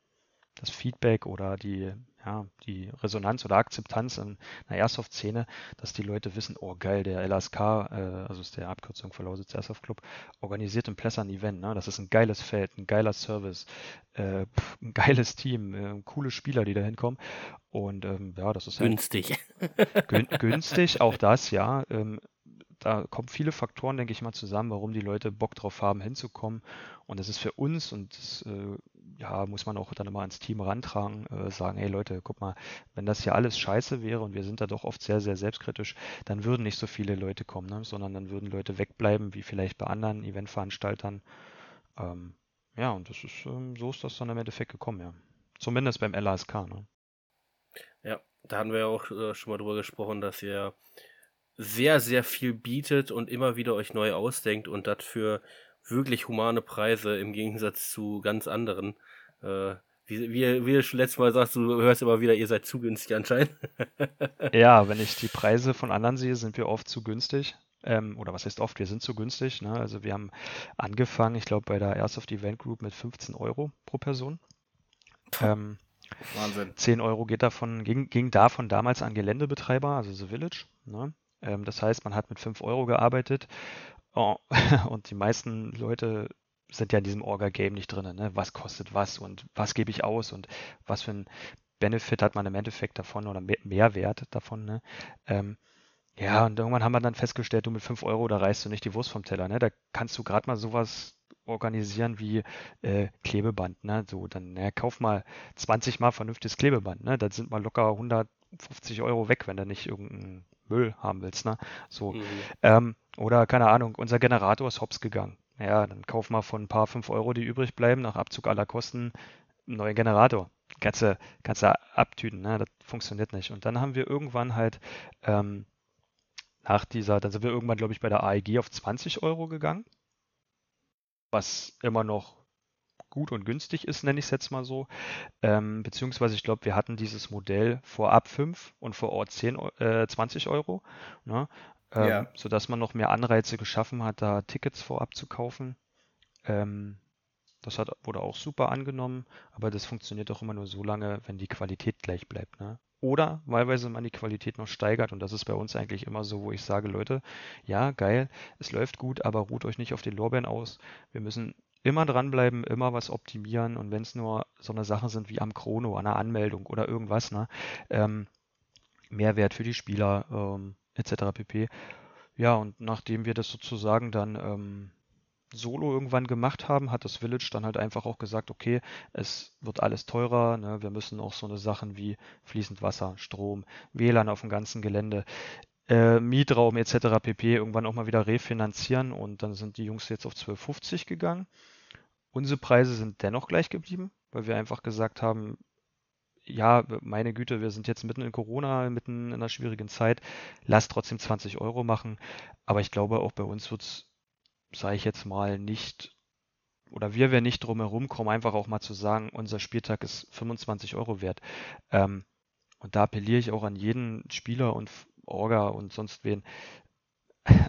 das Feedback oder die, ja, die Resonanz oder Akzeptanz in einer Airsoft-Szene, dass die Leute wissen, oh geil, der LSK, äh, also ist der Abkürzung für Lausitz Airsoft Club, organisiert im Plesser ein Event. Ne? Das ist ein geiles Feld, ein geiler Service, äh, ein geiles Team, äh, coole Spieler, die da hinkommen. Und ähm, ja, das ist halt günstig. Gün günstig, auch das, ja. Ähm, da kommen viele Faktoren, denke ich mal, zusammen, warum die Leute Bock drauf haben, hinzukommen. Und das ist für uns, und das äh, ja, muss man auch dann immer ans Team rantragen, äh, sagen, hey Leute, guck mal, wenn das hier alles scheiße wäre und wir sind da doch oft sehr, sehr selbstkritisch, dann würden nicht so viele Leute kommen, ne? sondern dann würden Leute wegbleiben, wie vielleicht bei anderen Eventveranstaltern. Ähm, ja, und das ist, ähm, so ist das dann im Endeffekt gekommen, ja. Zumindest beim LASK, ne? Ja, da hatten wir ja auch äh, schon mal drüber gesprochen, dass ihr sehr, sehr viel bietet und immer wieder euch neu ausdenkt und das für wirklich humane Preise im Gegensatz zu ganz anderen. Äh, wie, wie, wie du schon letztes Mal sagst, du hörst immer wieder, ihr seid zu günstig anscheinend. ja, wenn ich die Preise von anderen sehe, sind wir oft zu günstig. Ähm, oder was heißt oft, wir sind zu günstig. Ne? Also wir haben angefangen, ich glaube, bei der Airsoft Event Group mit 15 Euro pro Person. Ähm, Wahnsinn. 10 Euro geht davon, ging, ging davon damals an Geländebetreiber, also The Village. Ne? Ähm, das heißt, man hat mit 5 Euro gearbeitet oh, und die meisten Leute sind ja in diesem Orga-Game nicht drin. Ne? Was kostet was und was gebe ich aus und was für ein Benefit hat man im Endeffekt davon oder Mehrwert davon. Ne? Ähm, ja, und irgendwann haben wir dann festgestellt, du mit 5 Euro, da reißt du nicht die Wurst vom Teller. Ne? Da kannst du gerade mal sowas organisieren wie äh, Klebeband. Ne? So, dann ne, kauf mal 20 mal vernünftiges Klebeband. Ne? Das sind mal locker 150 Euro weg, wenn du nicht irgendeinen Müll haben willst. Ne? So. Mhm. Ähm, oder keine Ahnung, unser Generator ist hops gegangen. Ja, dann kauf mal von ein paar 5 Euro, die übrig bleiben, nach Abzug aller Kosten, einen neuen Generator. Kannst du, kannst du abtüten, ne? das funktioniert nicht. Und dann haben wir irgendwann halt ähm, nach dieser, dann sind wir irgendwann, glaube ich, bei der AEG auf 20 Euro gegangen, was immer noch gut und günstig ist, nenne ich es jetzt mal so. Ähm, beziehungsweise ich glaube, wir hatten dieses Modell vorab 5 und vor Ort 10, äh, 20 Euro, ne? Ähm, ja. sodass man noch mehr Anreize geschaffen hat, da Tickets vorab zu kaufen. Ähm, das hat, wurde auch super angenommen, aber das funktioniert auch immer nur so lange, wenn die Qualität gleich bleibt. Ne? Oder wahlweise man die Qualität noch steigert und das ist bei uns eigentlich immer so, wo ich sage, Leute, ja, geil, es läuft gut, aber ruht euch nicht auf den Lorbeeren aus. Wir müssen immer dranbleiben, immer was optimieren und wenn es nur so eine Sachen sind wie am Chrono, an der Anmeldung oder irgendwas, ne, ähm, Mehrwert für die Spieler ähm, etc. pp. Ja, und nachdem wir das sozusagen dann ähm, solo irgendwann gemacht haben, hat das Village dann halt einfach auch gesagt, okay, es wird alles teurer, ne? wir müssen auch so eine Sachen wie fließend Wasser, Strom, WLAN auf dem ganzen Gelände äh, Mietraum etc. pp. irgendwann auch mal wieder refinanzieren und dann sind die Jungs jetzt auf 12,50 gegangen. Unsere Preise sind dennoch gleich geblieben, weil wir einfach gesagt haben, ja, meine Güte, wir sind jetzt mitten in Corona, mitten in einer schwierigen Zeit, lass trotzdem 20 Euro machen. Aber ich glaube, auch bei uns wird es, sage ich jetzt mal, nicht, oder wir werden nicht drum herum kommen, einfach auch mal zu sagen, unser Spieltag ist 25 Euro wert. Ähm, und da appelliere ich auch an jeden Spieler und Orga und sonst wen.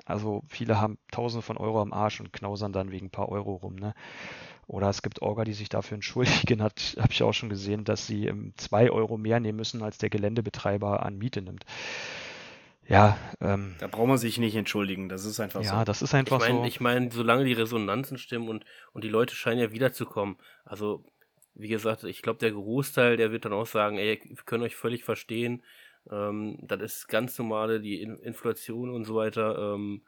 Also viele haben Tausende von Euro am Arsch und knausern dann wegen ein paar Euro rum. Ne? Oder es gibt Orga, die sich dafür entschuldigen. Habe ich auch schon gesehen, dass sie zwei Euro mehr nehmen müssen, als der Geländebetreiber an Miete nimmt. Ja, ähm, da braucht man sich nicht entschuldigen, das ist einfach ja, so. Ja, das ist einfach ich mein, so. Ich meine, solange die Resonanzen stimmen und, und die Leute scheinen ja wiederzukommen. Also, wie gesagt, ich glaube, der Großteil, der wird dann auch sagen, ey, wir können euch völlig verstehen, ähm, das ist ganz normale, die In Inflation und so weiter. Ähm,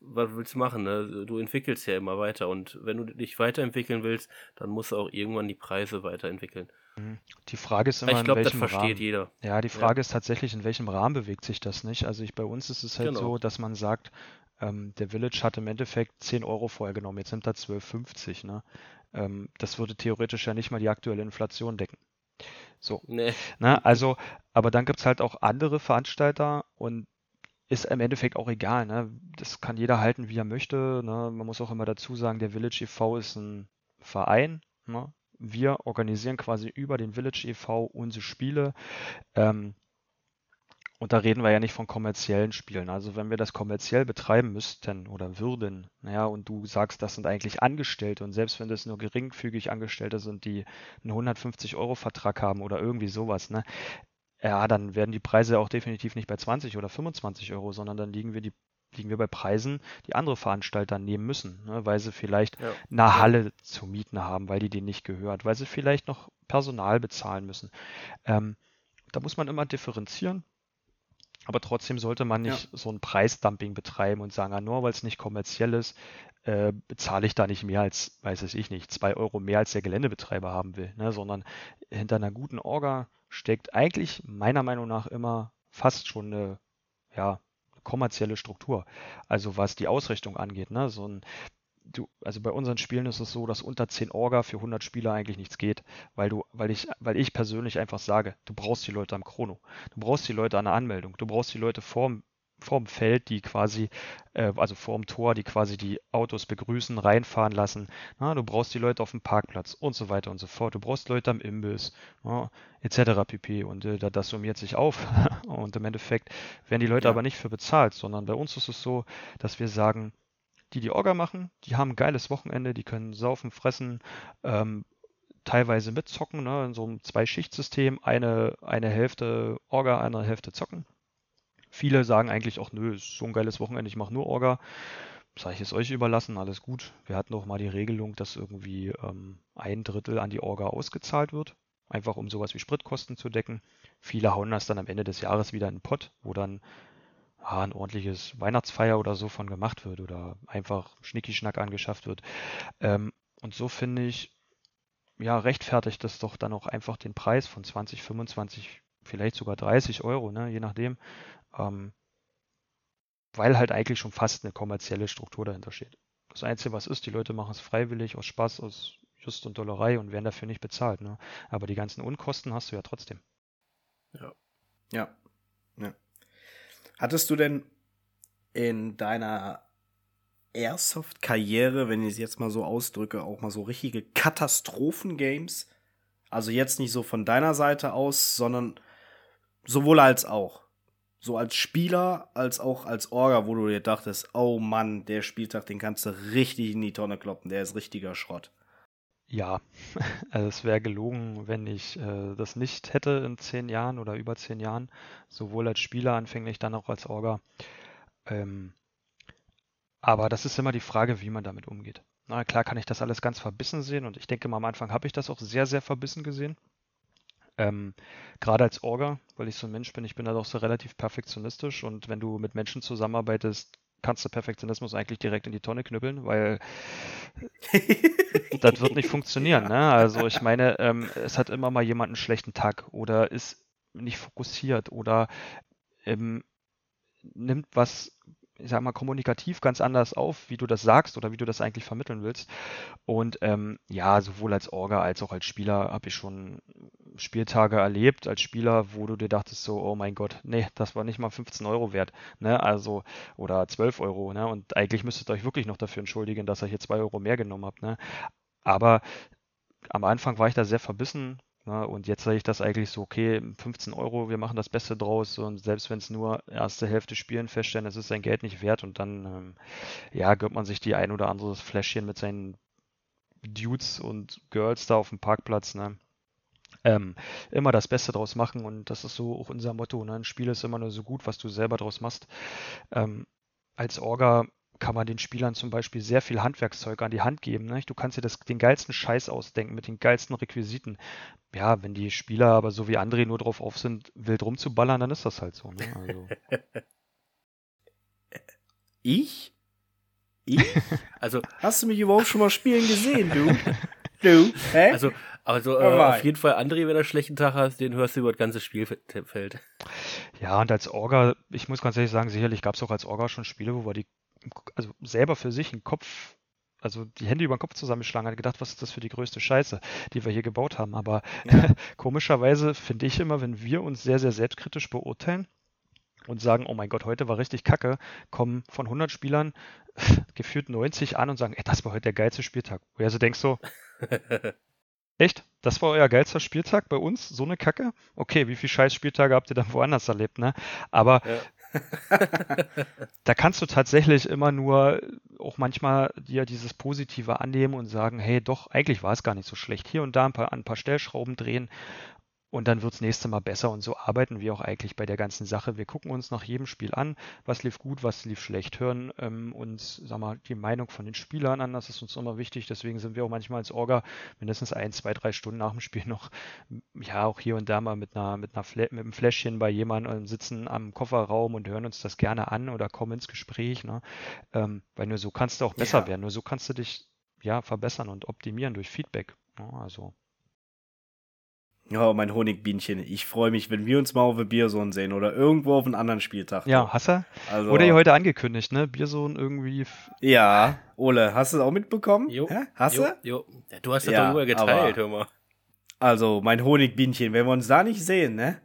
was willst du machen? Ne? Du entwickelst ja immer weiter und wenn du dich weiterentwickeln willst, dann musst du auch irgendwann die Preise weiterentwickeln. Mhm. Die Frage ist immer, ich glaube, das versteht Rahmen. jeder. Ja, die Frage ja. ist tatsächlich, in welchem Rahmen bewegt sich das nicht? Also ich, bei uns ist es halt genau. so, dass man sagt, ähm, der Village hat im Endeffekt 10 Euro vorher genommen, jetzt nimmt er 12,50. Ne? Ähm, das würde theoretisch ja nicht mal die aktuelle Inflation decken. So. Nee. Na, also, aber dann gibt es halt auch andere Veranstalter und ist im Endeffekt auch egal. Ne? Das kann jeder halten, wie er möchte. Ne? Man muss auch immer dazu sagen, der Village e.V. ist ein Verein. Ne? Wir organisieren quasi über den Village e.V. unsere Spiele. Ähm, und da reden wir ja nicht von kommerziellen Spielen. Also wenn wir das kommerziell betreiben müssten oder würden, naja, und du sagst, das sind eigentlich Angestellte und selbst wenn das nur geringfügig Angestellte sind, die einen 150-Euro-Vertrag haben oder irgendwie sowas, ne, ja, dann werden die Preise auch definitiv nicht bei 20 oder 25 Euro, sondern dann liegen wir die liegen wir bei Preisen, die andere Veranstalter nehmen müssen, ne, weil sie vielleicht ja. eine Halle zu mieten haben, weil die denen nicht gehört, weil sie vielleicht noch Personal bezahlen müssen. Ähm, da muss man immer differenzieren. Aber trotzdem sollte man nicht ja. so ein Preisdumping betreiben und sagen, ah, nur weil es nicht kommerziell ist, äh, bezahle ich da nicht mehr als, weiß ich nicht, zwei Euro mehr als der Geländebetreiber haben will, ne? sondern hinter einer guten Orga steckt eigentlich meiner Meinung nach immer fast schon eine, ja, kommerzielle Struktur. Also was die Ausrichtung angeht, ne? so ein du, also bei unseren Spielen ist es so, dass unter 10 Orga für 100 Spieler eigentlich nichts geht, weil du, weil ich, weil ich persönlich einfach sage, du brauchst die Leute am Chrono, du brauchst die Leute an der Anmeldung, du brauchst die Leute vorm, vorm Feld, die quasi, äh, also vorm Tor, die quasi die Autos begrüßen, reinfahren lassen. Na, du brauchst die Leute auf dem Parkplatz und so weiter und so fort. Du brauchst Leute am Imbiss, ja, etc. pp. Und äh, das summiert sich auf. und im Endeffekt werden die Leute ja. aber nicht für bezahlt, sondern bei uns ist es so, dass wir sagen, die die Orga machen, die haben ein geiles Wochenende, die können saufen, fressen, ähm, teilweise mitzocken, ne, in so einem Zwei-Schicht-System, eine, eine Hälfte Orga, eine Hälfte zocken. Viele sagen eigentlich auch, nö, ist so ein geiles Wochenende, ich mache nur Orga. Sag ich es euch überlassen, alles gut. Wir hatten auch mal die Regelung, dass irgendwie ähm, ein Drittel an die Orga ausgezahlt wird, einfach um sowas wie Spritkosten zu decken. Viele hauen das dann am Ende des Jahres wieder in den Pott, wo dann ah, ein ordentliches Weihnachtsfeier oder so von gemacht wird oder einfach Schnicki-Schnack angeschafft wird. Ähm, und so finde ich, ja, rechtfertigt das doch dann auch einfach den Preis von 20, 25, vielleicht sogar 30 Euro, ne, je nachdem. Ähm, weil halt eigentlich schon fast eine kommerzielle Struktur dahinter steht. Das Einzige, was ist, die Leute machen es freiwillig, aus Spaß, aus Just und Dollerei und werden dafür nicht bezahlt. Ne? Aber die ganzen Unkosten hast du ja trotzdem. Ja. Ja. ja. Hattest du denn in deiner Airsoft-Karriere, wenn ich es jetzt mal so ausdrücke, auch mal so richtige Katastrophen-Games? Also jetzt nicht so von deiner Seite aus, sondern sowohl als auch. So als Spieler, als auch als Orga, wo du dir dachtest, oh Mann, der Spieltag, den kannst du richtig in die Tonne kloppen, der ist richtiger Schrott. Ja, also es wäre gelogen, wenn ich äh, das nicht hätte in zehn Jahren oder über zehn Jahren, sowohl als Spieler anfänglich, dann auch als Orga. Ähm, aber das ist immer die Frage, wie man damit umgeht. Na klar kann ich das alles ganz verbissen sehen und ich denke mal am Anfang habe ich das auch sehr, sehr verbissen gesehen. Ähm, Gerade als Orga, weil ich so ein Mensch bin, ich bin da doch so relativ perfektionistisch und wenn du mit Menschen zusammenarbeitest, kannst du Perfektionismus eigentlich direkt in die Tonne knüppeln, weil das wird nicht funktionieren. Ne? Also ich meine, ähm, es hat immer mal jemand einen schlechten Tag oder ist nicht fokussiert oder ähm, nimmt was ich sag mal, kommunikativ ganz anders auf, wie du das sagst oder wie du das eigentlich vermitteln willst. Und ähm, ja, sowohl als Orga als auch als Spieler habe ich schon Spieltage erlebt als Spieler, wo du dir dachtest so, oh mein Gott, nee, das war nicht mal 15 Euro wert, ne, also, oder 12 Euro, ne, und eigentlich müsstet ihr euch wirklich noch dafür entschuldigen, dass ihr hier 2 Euro mehr genommen habt, ne. Aber am Anfang war ich da sehr verbissen, na, ne? und jetzt sage ich das eigentlich so, okay, 15 Euro, wir machen das Beste draus und selbst wenn es nur erste Hälfte spielen, feststellen, es ist sein Geld nicht wert und dann, ähm, ja, gönnt man sich die ein oder andere Fläschchen mit seinen Dudes und Girls da auf dem Parkplatz, ne? Ähm, immer das Beste draus machen und das ist so auch unser Motto. Ne? Ein Spiel ist immer nur so gut, was du selber draus machst. Ähm, als Orga kann man den Spielern zum Beispiel sehr viel Handwerkszeug an die Hand geben. Ne? Du kannst dir das, den geilsten Scheiß ausdenken mit den geilsten Requisiten. Ja, wenn die Spieler aber so wie André nur drauf auf sind, wild rumzuballern, dann ist das halt so. Ne? Also. ich? Ich? Also, hast du mich überhaupt schon mal spielen gesehen, du? Du? Hä? Also, also äh, auf jeden Fall, André, wenn du einen schlechten Tag hast, den hörst du über das ganze Spielfeld. Ja, und als Orga, ich muss ganz ehrlich sagen, sicherlich gab es auch als Orga schon Spiele, wo wir die also selber für sich einen Kopf, also die Hände über den Kopf zusammengeschlagen hat, gedacht, was ist das für die größte Scheiße, die wir hier gebaut haben. Aber ja. komischerweise finde ich immer, wenn wir uns sehr, sehr selbstkritisch beurteilen, und sagen, oh mein Gott, heute war richtig kacke, kommen von 100 Spielern gefühlt 90 an und sagen, ey, das war heute der geilste Spieltag. Wo also denkst so, Echt? Das war euer geilster Spieltag bei uns? So eine Kacke? Okay, wie viele scheiß Spieltage habt ihr dann woanders erlebt, ne? Aber ja. da kannst du tatsächlich immer nur auch manchmal dir dieses Positive annehmen und sagen, hey, doch, eigentlich war es gar nicht so schlecht. Hier und da ein paar, ein paar Stellschrauben drehen und dann wird es nächste Mal besser. Und so arbeiten wir auch eigentlich bei der ganzen Sache. Wir gucken uns nach jedem Spiel an, was lief gut, was lief schlecht, hören ähm, uns sag mal, die Meinung von den Spielern an. Das ist uns immer wichtig. Deswegen sind wir auch manchmal als Orga mindestens ein, zwei, drei Stunden nach dem Spiel noch, ja, auch hier und da mal mit einer, mit einer Fla mit einem Fläschchen bei jemandem und sitzen am Kofferraum und hören uns das gerne an oder kommen ins Gespräch. Ne? Ähm, weil nur so kannst du auch besser ja. werden. Nur so kannst du dich ja verbessern und optimieren durch Feedback. Ne? Also Oh, mein Honigbienchen. Ich freue mich, wenn wir uns mal auf der Biersohn sehen oder irgendwo auf einem anderen Spieltag. Ja, hast du? Also, Wurde ja heute angekündigt, ne? Biersohn irgendwie. Ja, Ole, hast du es auch mitbekommen? Jo. Hä? Hast du? Jo. Du hast das ja, darüber geteilt, hör mal. Also, mein Honigbienchen, wenn wir uns da nicht sehen, ne?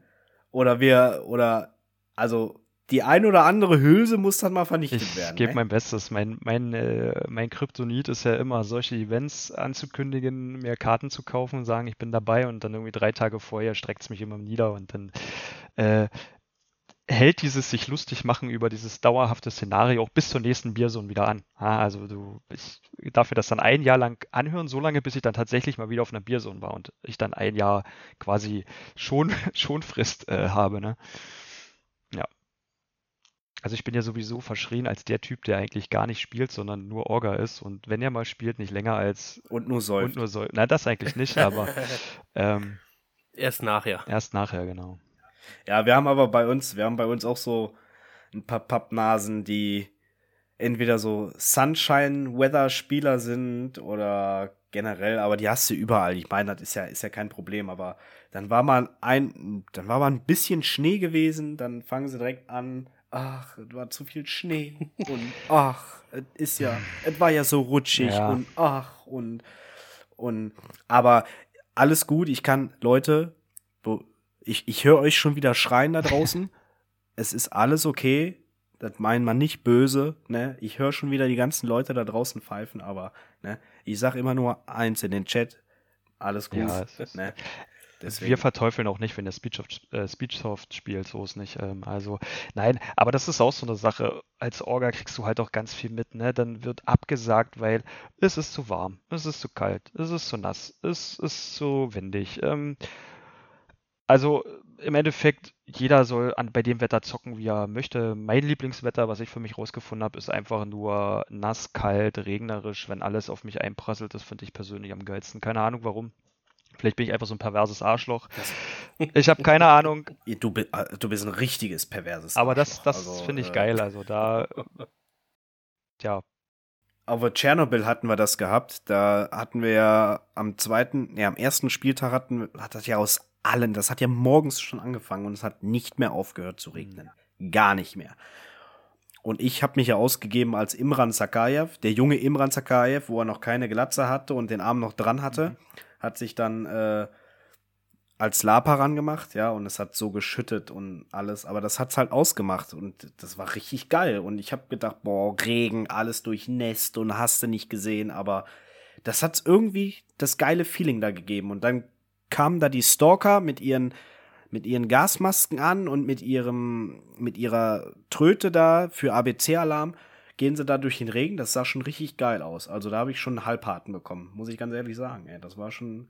Oder wir, oder, also, die ein oder andere Hülse muss dann mal vernichtet ich werden. Ich gebe ne? mein Bestes. Mein, mein, äh, mein Kryptonit ist ja immer, solche Events anzukündigen, mir Karten zu kaufen, sagen, ich bin dabei und dann irgendwie drei Tage vorher streckt es mich immer nieder und dann äh, hält dieses sich lustig machen über dieses dauerhafte Szenario auch bis zur nächsten Biersohn wieder an. Ja, also du, ich darf mir das dann ein Jahr lang anhören, so lange, bis ich dann tatsächlich mal wieder auf einer Biersohn war und ich dann ein Jahr quasi schon, schon Frist äh, habe. Ne? Also ich bin ja sowieso verschrien als der Typ, der eigentlich gar nicht spielt, sondern nur Orga ist. Und wenn er mal spielt, nicht länger als. Und nur säuft. Und nur säuft. Nein, das eigentlich nicht, aber. ähm, erst nachher. Erst nachher, genau. Ja, wir haben aber bei uns, wir haben bei uns auch so ein paar Pappnasen, die entweder so Sunshine-Weather-Spieler sind oder generell, aber die hast du überall. Ich meine, das ist ja, ist ja kein Problem, aber dann war mal ein, dann war mal ein bisschen Schnee gewesen, dann fangen sie direkt an, ach, es war zu viel Schnee und ach, es ist ja, es war ja so rutschig ja. und ach und und aber alles gut, ich kann Leute, ich, ich höre euch schon wieder schreien da draußen. es ist alles okay. Das meint man nicht böse, ne? Ich höre schon wieder die ganzen Leute da draußen pfeifen, aber ne, ich sag immer nur eins in den Chat. Alles gut. Ja, ne? Deswegen. Wir verteufeln auch nicht, wenn der Speechsoft, äh, Speechsoft spielt, so ist nicht. Ähm, also, nein, aber das ist auch so eine Sache. Als Orga kriegst du halt auch ganz viel mit, ne? Dann wird abgesagt, weil es ist zu warm, es ist zu kalt, es ist zu nass, es ist zu windig. Ähm, also im Endeffekt, jeder soll an, bei dem Wetter zocken, wie er möchte. Mein Lieblingswetter, was ich für mich rausgefunden habe, ist einfach nur nass, kalt, regnerisch. Wenn alles auf mich einprasselt, das finde ich persönlich am geilsten. Keine Ahnung warum. Vielleicht bin ich einfach so ein perverses Arschloch. Ich habe keine Ahnung. Du, äh, du, bist ein richtiges perverses Aber das, das also, finde ich äh, geil. Also da, ja. Auf Tschernobyl hatten wir das gehabt. Da hatten wir ja am zweiten, ja, am ersten Spieltag hatten, hat das ja aus allen, das hat ja morgens schon angefangen und es hat nicht mehr aufgehört zu regnen. Gar nicht mehr. Und ich habe mich ja ausgegeben als Imran Sakayev, der junge Imran Sakayev, wo er noch keine Glatze hatte und den Arm noch dran hatte. Mhm hat sich dann äh, als Lapa rangemacht, ja, und es hat so geschüttet und alles, aber das hat's halt ausgemacht und das war richtig geil. Und ich habe gedacht, boah, Regen, alles durchnässt und hast du nicht gesehen, aber das hat's irgendwie das geile Feeling da gegeben. Und dann kamen da die Stalker mit ihren mit ihren Gasmasken an und mit ihrem mit ihrer Tröte da für ABC Alarm gehen sie da durch den Regen. Das sah schon richtig geil aus. Also da habe ich schon einen Halbharten bekommen, muss ich ganz ehrlich sagen. Ey, das war schon.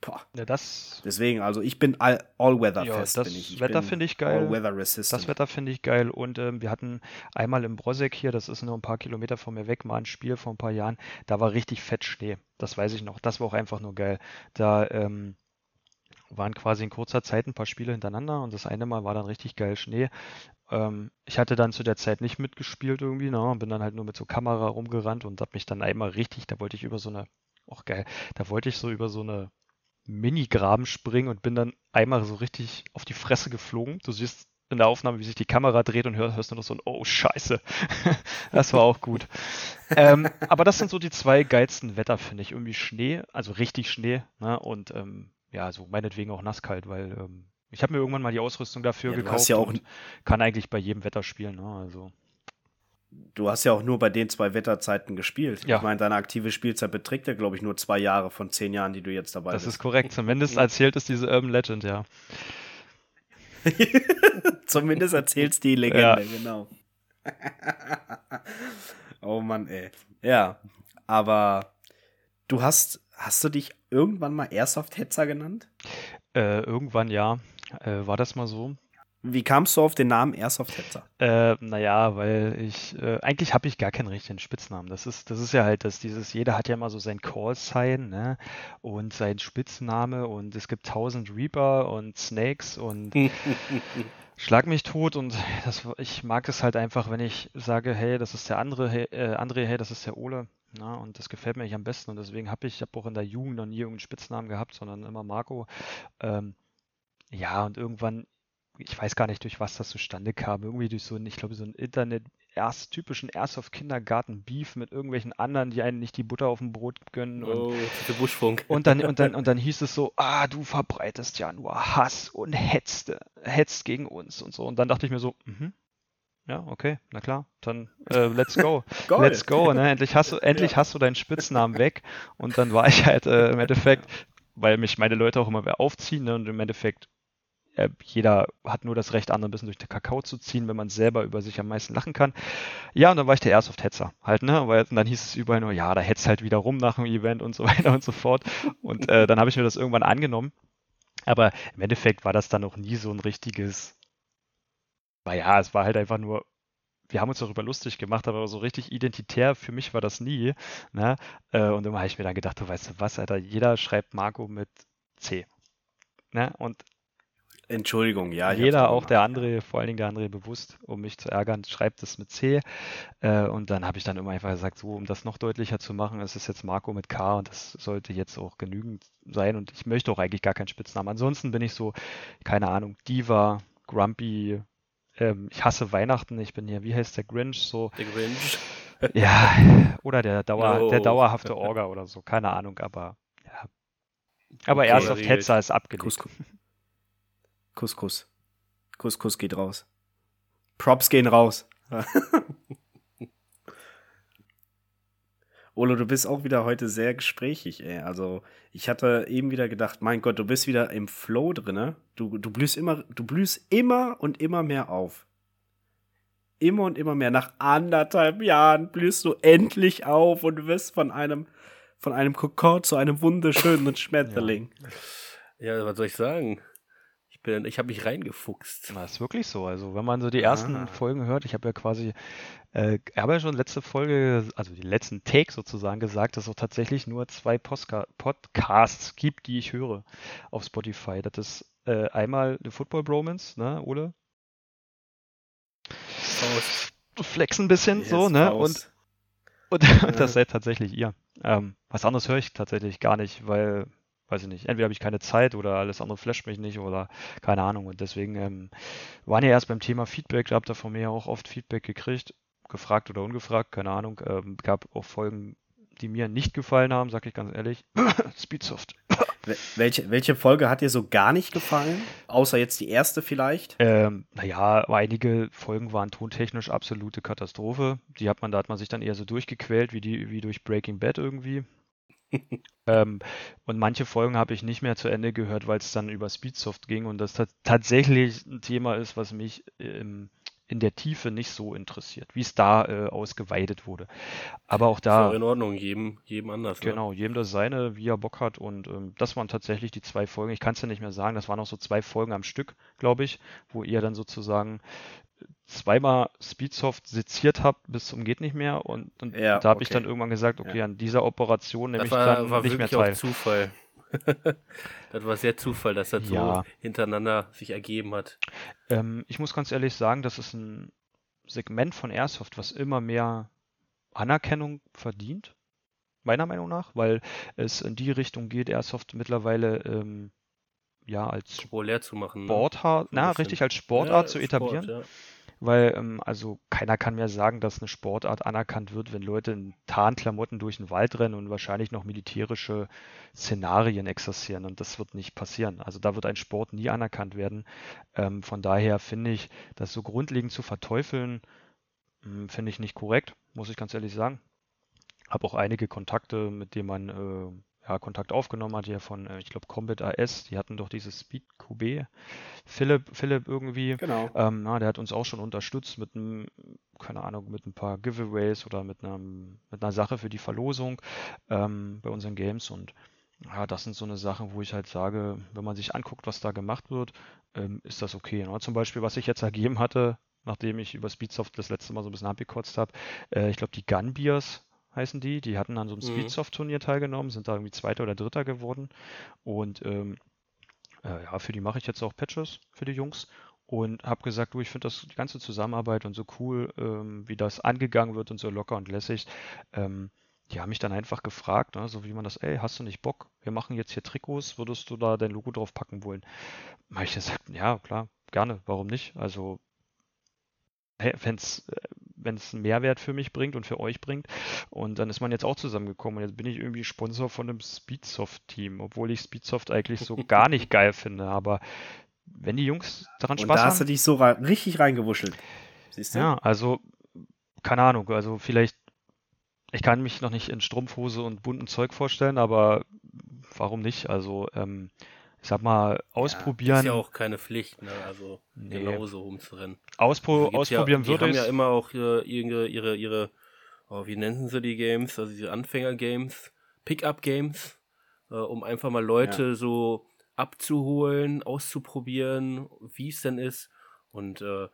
Boah. Ja, das. Deswegen, also ich bin all, weather fest. Ja, das ich. Ich Wetter finde ich geil. All-Weather-Resistant. Das Wetter finde ich geil. Und ähm, wir hatten einmal im Brosek hier, das ist nur ein paar Kilometer von mir weg, mal ein Spiel vor ein paar Jahren. Da war richtig fett Schnee. Das weiß ich noch. Das war auch einfach nur geil. Da ähm, waren quasi in kurzer Zeit ein paar Spiele hintereinander und das eine Mal war dann richtig geil Schnee. Ähm, ich hatte dann zu der Zeit nicht mitgespielt irgendwie, ne, bin dann halt nur mit so Kamera rumgerannt und hab mich dann einmal richtig, da wollte ich über so eine, auch geil, da wollte ich so über so eine Mini-Graben springen und bin dann einmal so richtig auf die Fresse geflogen. Du siehst in der Aufnahme, wie sich die Kamera dreht und hörst, hörst du noch so ein Oh Scheiße. das war auch gut. ähm, aber das sind so die zwei geilsten Wetter, finde ich. Irgendwie Schnee, also richtig Schnee, ne? Und ähm, ja, so meinetwegen auch nasskalt, weil ähm, ich habe mir irgendwann mal die Ausrüstung dafür ja, gekauft ja auch und kann eigentlich bei jedem Wetter spielen. Ne? Also. du hast ja auch nur bei den zwei Wetterzeiten gespielt. Ja. Ich meine, deine aktive Spielzeit beträgt ja, glaube ich, nur zwei Jahre von zehn Jahren, die du jetzt dabei Das bist. ist korrekt. Zumindest erzählt es diese Urban Legend, ja. Zumindest erzählst die Legende, Ja. genau. oh Mann, ey. Ja, aber du hast, hast du dich irgendwann mal Airsoft-Hetzer genannt? Äh, irgendwann ja. Äh, war das mal so? Wie kamst du auf den Namen Airsoft-Hetzer? Äh, naja, weil ich, äh, eigentlich habe ich gar keinen richtigen Spitznamen. Das ist, das ist ja halt, dass dieses, jeder hat ja immer so sein Call-Sign, ne? Und sein Spitzname und es gibt tausend Reaper und Snakes und Schlag mich tot und das, ich mag es halt einfach, wenn ich sage, hey, das ist der andere, hey, äh, André, hey, das ist der Ole. Na, und das gefällt mir eigentlich am besten und deswegen habe ich, ich habe auch in der Jugend noch nie irgendeinen Spitznamen gehabt, sondern immer Marco. Ähm, ja, und irgendwann, ich weiß gar nicht, durch was das zustande kam, irgendwie durch so ein, ich glaube, so ein Internet, erst typischen Airsoft-Kindergarten-Beef mit irgendwelchen anderen, die einen nicht die Butter auf dem Brot gönnen und Oh, Buschfunk. und dann, und dann, und dann hieß es so, ah, du verbreitest ja nur Hass und hetzt, hetzt gegen uns und so. Und dann dachte ich mir so, mhm, ja, okay, na klar, dann äh, let's go. Geil. Let's go, ne? Endlich hast du, endlich hast du deinen Spitznamen weg. Und dann war ich halt äh, im Endeffekt, weil mich meine Leute auch immer wieder aufziehen, ne? Und im Endeffekt, äh, jeder hat nur das Recht, andere ein bisschen durch den Kakao zu ziehen, wenn man selber über sich am meisten lachen kann. Ja, und dann war ich der Airsoft-Hetzer halt, ne? Weil, und dann hieß es überall nur, ja, da hetzt halt wieder rum nach dem Event und so weiter und so fort. Und äh, dann habe ich mir das irgendwann angenommen. Aber im Endeffekt war das dann noch nie so ein richtiges, naja, es war halt einfach nur, wir haben uns darüber lustig gemacht, aber so richtig identitär für mich war das nie. Ne? Äh, Und immer habe ich mir dann gedacht, du weißt du was, Alter, jeder schreibt Marco mit C. Ne? Und Entschuldigung, ja. jeder, auch gemacht. der andere, vor allen Dingen der andere bewusst, um mich zu ärgern, schreibt es mit C. Äh, Und dann habe ich dann immer einfach gesagt, so, um das noch deutlicher zu machen, es ist jetzt Marco mit K und das sollte jetzt auch genügend sein. Und ich möchte auch eigentlich gar keinen Spitznamen. Ansonsten bin ich so, keine Ahnung, Diva, Grumpy, ähm, ich hasse Weihnachten, ich bin hier, wie heißt der Grinch, so, Der Grinch. ja, oder der, Dauer, der Oh. dauerhafte Orga oder so, keine Ahnung, aber ja. Aber Okay, Airsoft. Hetzer ist abgelegt. Kuss, Kuss, Kuss. Kuss, Kuss geht raus. Props gehen raus. Olo, du bist auch wieder heute sehr gesprächig, ey. Also, ich hatte eben wieder gedacht, mein Gott, du bist wieder im Flow drinne. Du, du blühst immer, du blühst immer und immer mehr auf. Immer und immer mehr. Nach anderthalb Jahren blühst du endlich auf und wirst von einem, von einem Kokon zu einem wunderschönen Schmetterling. Ja, was soll ich sagen? Ich bin, ich habe mich reingefuchst. Das ist wirklich so. Also, wenn man so die ersten Ah. Folgen hört, ich habe ja quasi, äh, habe ja schon letzte Folge, also die letzten Take sozusagen gesagt, dass es auch tatsächlich nur zwei Postka Podcasts gibt, die ich höre auf Spotify. Das ist äh, einmal The Football Bromance, ne, Ole? Faust. Flex ein bisschen so, Yes, ne? Faust. Und, und das seid tatsächlich ihr. Ähm, was anderes höre ich tatsächlich gar nicht, weil, weiß ich nicht, entweder habe ich keine Zeit oder alles andere flasht mich nicht oder keine Ahnung. Und deswegen ähm, waren ja erst beim Thema Feedback, da habt ihr von mir ja auch oft Feedback gekriegt, gefragt oder ungefragt, keine Ahnung. Ähm, gab auch Folgen, die mir nicht gefallen haben, sag ich ganz ehrlich. Speedsoft. Wel- Welche, welche Folge hat dir so gar nicht gefallen? Außer jetzt die erste vielleicht? Ähm, naja, einige Folgen waren tontechnisch absolute Katastrophe. Die hat man, da hat man sich dann eher so durchgequält, wie die, wie durch Breaking Bad irgendwie. Ähm, und manche Folgen habe ich nicht mehr zu Ende gehört, weil es dann über Speedsoft ging und das tat- tatsächlich ein Thema ist, was mich ähm, in der Tiefe nicht so interessiert, wie es da äh, ausgeweitet wurde. Aber auch da. in Ordnung, jedem, jedem anders. Ne? Genau, jedem das seine, wie er Bock hat. Und ähm, das waren tatsächlich die zwei Folgen. Ich kann es ja nicht mehr sagen. Das waren auch so zwei Folgen am Stück, glaube ich, wo ihr dann sozusagen zweimal Speedsoft seziert habt bis zum geht nicht mehr. Und, und Ja, da habe ich okay. dann irgendwann gesagt, okay, an dieser Operation nehme Das ich war, dann war nicht mehr wirklich auch teil. Zufall. das war sehr Zufall, dass das Ja. so hintereinander sich ergeben hat. Ähm, ich muss ganz ehrlich sagen, das ist ein Segment von Airsoft, was immer mehr Anerkennung verdient, meiner Meinung nach, weil es in die Richtung geht, Airsoft mittlerweile ähm, ja als Populär zu machen. ne? Sportart, na, richtig als Sportart Ja, zu Sport, etablieren, ja. weil ähm, also keiner kann mir sagen, dass eine Sportart anerkannt wird, wenn Leute in Tarnklamotten durch den Wald rennen und wahrscheinlich noch militärische Szenarien exerzieren und das wird nicht passieren. Also da wird ein Sport nie anerkannt werden. Ähm, von daher finde ich, das so grundlegend zu verteufeln, Hm, finde ich nicht korrekt, muss ich ganz ehrlich sagen. Habe auch einige Kontakte, mit denen man äh, ja, Kontakt aufgenommen hat, hier von, äh, ich glaube, Combat AS, die hatten doch dieses Speed QB. Philipp, Philipp irgendwie, Genau. ähm, na, der hat uns auch schon unterstützt mit einem, keine Ahnung, mit ein paar Giveaways oder mit einem, mit einer Sache für die Verlosung ähm, bei unseren Games und ja, das sind so eine Sachen, wo ich halt sage, wenn man sich anguckt, was da gemacht wird, ähm, ist das okay. Ne? Zum Beispiel, was ich jetzt ergeben hatte, nachdem ich über Speedsoft das letzte Mal so ein bisschen abgekotzt habe, äh, ich glaube, die Gunbeers heißen die, die hatten an so einem Mhm. Speedsoft-Turnier teilgenommen, sind da irgendwie Zweiter oder Dritter geworden und ähm, äh, ja, für die mache ich jetzt auch Patches für die Jungs und habe gesagt, du, ich finde das die ganze Zusammenarbeit und so cool, ähm, wie das angegangen wird und so locker und lässig. Ähm, die haben mich dann einfach gefragt, ne, so wie man das, ey, hast du nicht Bock? Wir machen jetzt hier Trikots, würdest du da dein Logo drauf packen wollen? Habe ich gesagt, ja, klar, gerne, warum nicht? Also, wenn es wenn es einen Mehrwert für mich bringt und für euch bringt. Und dann ist man jetzt auch zusammengekommen. Und jetzt bin ich irgendwie Sponsor von einem Speedsoft-Team, obwohl ich Speedsoft eigentlich so gar nicht geil finde. Aber wenn die Jungs daran Und Spaß da haben. hast du dich so richtig reingewuschelt. Siehst du? Ja, also, keine Ahnung, also vielleicht, ich kann mich noch nicht in Strumpfhose und bunten Zeug vorstellen, aber warum nicht? Also, ähm, ich sag mal, ausprobieren, Ist ja auch keine Pflicht, ne? Also Nee. genauso rumzurennen. auspro Gibt's ausprobieren ja, die würde haben ich ja immer auch ihre, ihre, ihre, ihre oh, wie nennen sie die Games? Also diese Anfänger-Games, Pickup-Games, äh, um einfach mal Leute so abzuholen, auszuprobieren, wie es denn ist. Und äh,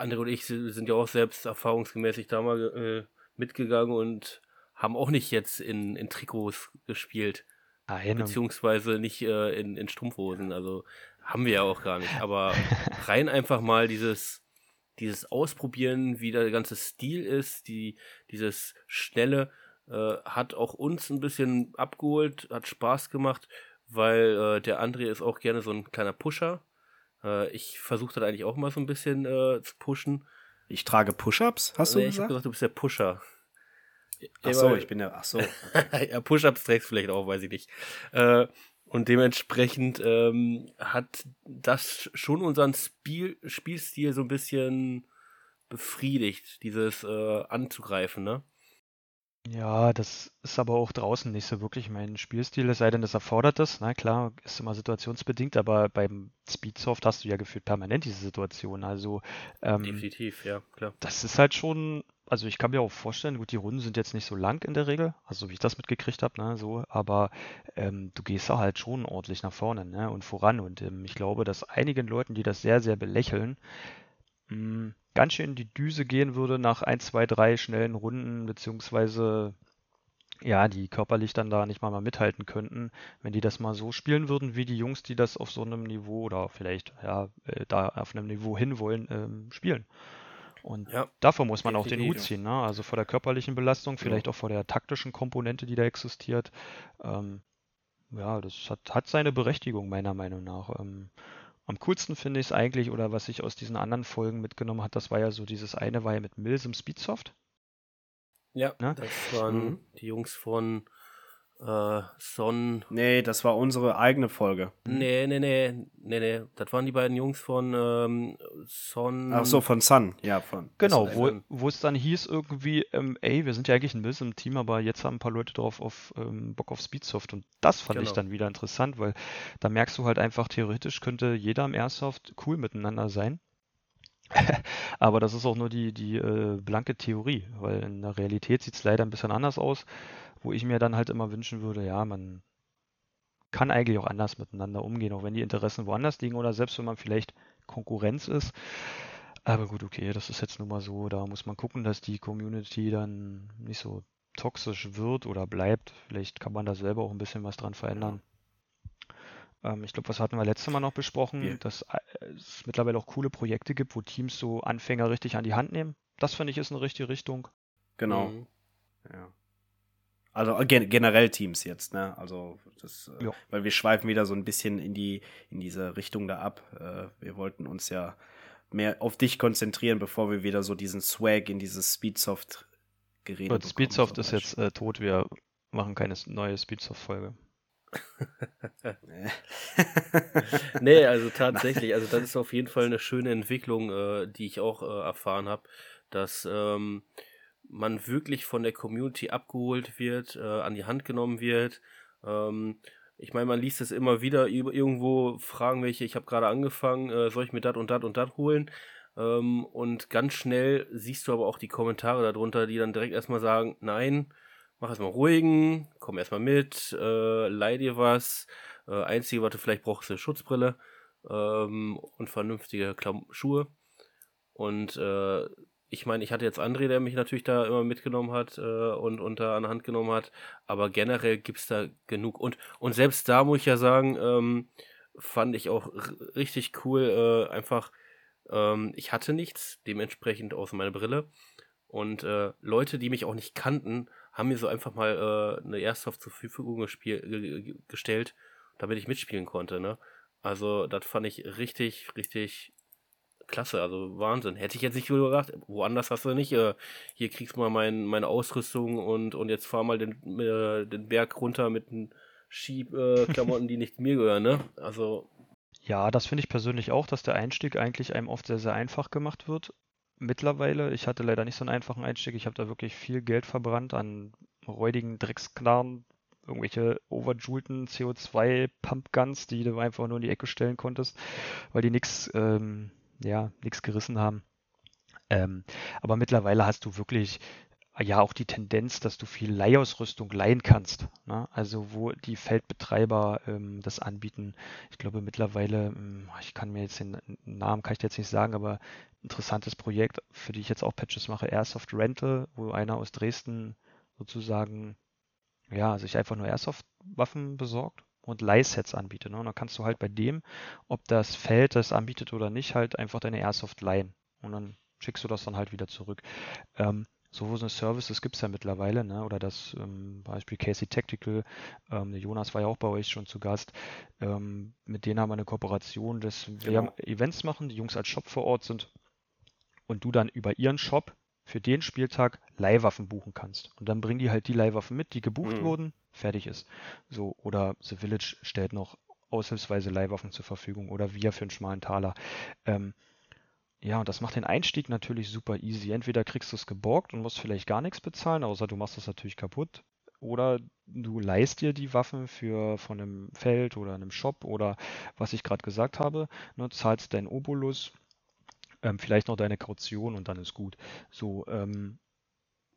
André und ich sind ja auch selbst erfahrungsgemäß da mal äh, mitgegangen und haben auch nicht jetzt in, in Trikots gespielt, Nein, beziehungsweise nicht äh, in, in Strumpfhosen. Also haben wir ja auch gar nicht. Aber rein einfach mal dieses, dieses Ausprobieren, wie der ganze Stil ist, die, dieses Schnelle, äh, hat auch uns ein bisschen abgeholt, hat Spaß gemacht, weil äh, der André ist auch gerne so ein kleiner Pusher. Äh, ich versuche das eigentlich auch mal so ein bisschen äh, zu pushen. Ich trage Push-Ups, hast du Nee, ich habe gesagt? gesagt, du bist der Pusher. Ach so, ich bin der. Ach so. ja, Push-Ups trägst vielleicht auch, weiß ich nicht. Äh, und dementsprechend ähm, hat das schon unseren Spiel, Spielstil so ein bisschen befriedigt, dieses äh, anzugreifen, ne? Ja, das ist aber auch draußen nicht so wirklich mein Spielstil, es sei denn, das erfordert das. Na klar, ist immer situationsbedingt, aber beim Speedsoft hast du ja gefühlt permanent diese Situation. Also, ähm, Definitiv, ja, klar. das ist halt schon, also ich kann mir auch vorstellen, gut, die Runden sind jetzt nicht so lang in der Regel, also wie ich das mitgekriegt habe, ne, so, aber ähm, du gehst da halt schon ordentlich nach vorne, ne, und voran. Und ähm, ich glaube, dass einigen Leuten, die das sehr, sehr belächeln, mh, ganz schön in die Düse gehen würde nach ein, zwei, drei schnellen Runden, beziehungsweise ja, die körperlich dann da nicht mal, mal mithalten könnten, wenn die das mal so spielen würden, wie die Jungs, die das auf so einem Niveau oder vielleicht ja äh, da auf einem Niveau hinwollen, ähm, spielen. Und Ja, davor muss man auch den Hut ziehen, ne? Also vor der körperlichen Belastung, vielleicht auch vor der taktischen Komponente, die da existiert. Ähm, ja, das hat, hat seine Berechtigung, meiner Meinung nach. Ähm, am coolsten finde ich es eigentlich, oder was ich aus diesen anderen Folgen mitgenommen hat, das war ja so dieses eine, war ja mit Mills im Speedsoft. ja, Ne? das waren Mhm. die Jungs von äh, Son. Nee, das war unsere eigene Folge. Nee, nee, nee, nee, nee. Das waren die beiden Jungs von ähm, Son. Ach so, von Sun. Ja, von. Genau, wo, wo es dann hieß irgendwie, ähm, ey, wir sind ja eigentlich ein Mills im Team, aber jetzt haben ein paar Leute drauf auf ähm, Bock auf Speedsoft und das fand ich Genau. dann wieder interessant, weil da merkst du halt einfach, theoretisch könnte jeder im Airsoft cool miteinander sein. Aber das ist auch nur die, die äh, blanke Theorie, weil in der Realität sieht es leider ein bisschen anders aus, wo ich mir dann halt immer wünschen würde, ja, man kann eigentlich auch anders miteinander umgehen, auch wenn die Interessen woanders liegen oder selbst wenn man vielleicht Konkurrenz ist. Aber gut, okay, das ist jetzt nun mal so. Da muss man gucken, dass die Community dann nicht so toxisch wird oder bleibt. Vielleicht kann man da selber auch ein bisschen was dran verändern. Ähm, ich glaube, was hatten wir letztes Mal noch besprochen, Wir- dass äh, es mittlerweile auch coole Projekte gibt, wo Teams so Anfänger richtig an die Hand nehmen. Das finde ich ist eine richtige Richtung. Genau. Mhm. Ja. Also äh, gen generell Teams jetzt, ne? Also das, äh, Ja. weil wir schweifen wieder so ein bisschen in die in diese Richtung da ab. Äh, wir wollten uns ja mehr auf dich konzentrieren, bevor wir wieder so diesen Swag in dieses Speedsoft Gerede Und bekommen, Speedsoft ist jetzt äh, tot. Wir machen keine neue Speedsoft-Folge. nee, also tatsächlich, also das ist auf jeden Fall eine schöne Entwicklung, äh, die ich auch äh, erfahren habe, dass ähm, man wirklich von der Community abgeholt wird, äh, an die Hand genommen wird. Ähm, ich meine, man liest es immer wieder, irgendwo fragen welche, ich habe gerade angefangen, äh, soll ich mir das und das und das holen? Ähm, und ganz schnell siehst du aber auch die Kommentare darunter, die dann direkt erstmal sagen, nein, mach erstmal ruhigen, komm erstmal mit, äh, leih dir was. Äh, einzige, was du vielleicht brauchst, ist eine Schutzbrille ähm, und vernünftige Klam Schuhe. Und äh, ich meine, ich hatte jetzt André, der mich natürlich da immer mitgenommen hat äh, und, da an Hand genommen hat, aber generell gibt es da genug. Und, und selbst da muss ich ja sagen, ähm, fand ich auch richtig cool, äh, einfach, ähm, ich hatte nichts, dementsprechend außer meine Brille. Und äh, Leute, die mich auch nicht kannten, haben mir so einfach mal äh, eine Airsoft zur Verfügung gestellt, damit ich mitspielen konnte. Ne? Also das fand ich richtig, richtig klasse, also Wahnsinn. Hätte ich jetzt nicht gedacht, woanders hast du nicht. Äh, hier kriegst du mal mein, meine Ausrüstung und, und jetzt fahr mal den, äh, den Berg runter mit den Schiebklamotten, äh, die nicht mir gehören, ne? Also. Ja, das finde ich persönlich auch, dass der Einstieg eigentlich einem oft sehr, sehr einfach gemacht wird. Mittlerweile, ich hatte leider nicht so einen einfachen Einstieg, ich habe da wirklich viel Geld verbrannt an räudigen Drecksknarren, irgendwelche overjulten CO2-Pumpguns, die du einfach nur in die Ecke stellen konntest, weil die nichts ähm, ja, nichts gerissen haben. Ähm, aber mittlerweile hast du wirklich ja auch die Tendenz, dass du viel Leihausrüstung leihen kannst. Ne? Also wo die Feldbetreiber ähm, das anbieten. Ich glaube mittlerweile, ähm, ich kann mir jetzt den Namen kann ich jetzt nicht sagen, aber interessantes Projekt, für die ich jetzt auch Patches mache, Airsoft Rental, wo einer aus Dresden sozusagen ja sich einfach nur Airsoft-Waffen besorgt und Leihsets anbietet. Ne? Und dann kannst du halt bei dem, ob das Feld das anbietet oder nicht, halt einfach deine Airsoft leihen. Und dann schickst du das dann halt wieder zurück. Ähm, so eine Services gibt es ja mittlerweile, ne? oder das ähm, Beispiel Casey Tactical, ähm, Jonas war ja auch bei euch schon zu Gast, ähm, mit denen haben wir eine Kooperation, dass wir genau. Events machen, die Jungs als Shop vor Ort sind und du dann über ihren Shop für den Spieltag Leihwaffen buchen kannst. Und dann bringen die halt die Leihwaffen mit, die gebucht mhm. wurden, fertig ist. So, oder The Village stellt noch aushilfsweise Leihwaffen zur Verfügung oder wir für einen schmalen Taler. Ähm, ja, und das macht den Einstieg natürlich super easy. Entweder kriegst du es geborgt und musst vielleicht gar nichts bezahlen, außer du machst es natürlich kaputt. Oder du leihst dir die Waffen für von einem Feld oder einem Shop oder was ich gerade gesagt habe, ne, zahlst deinen Obolus, ähm, vielleicht noch deine Kaution und dann ist gut. So, ähm,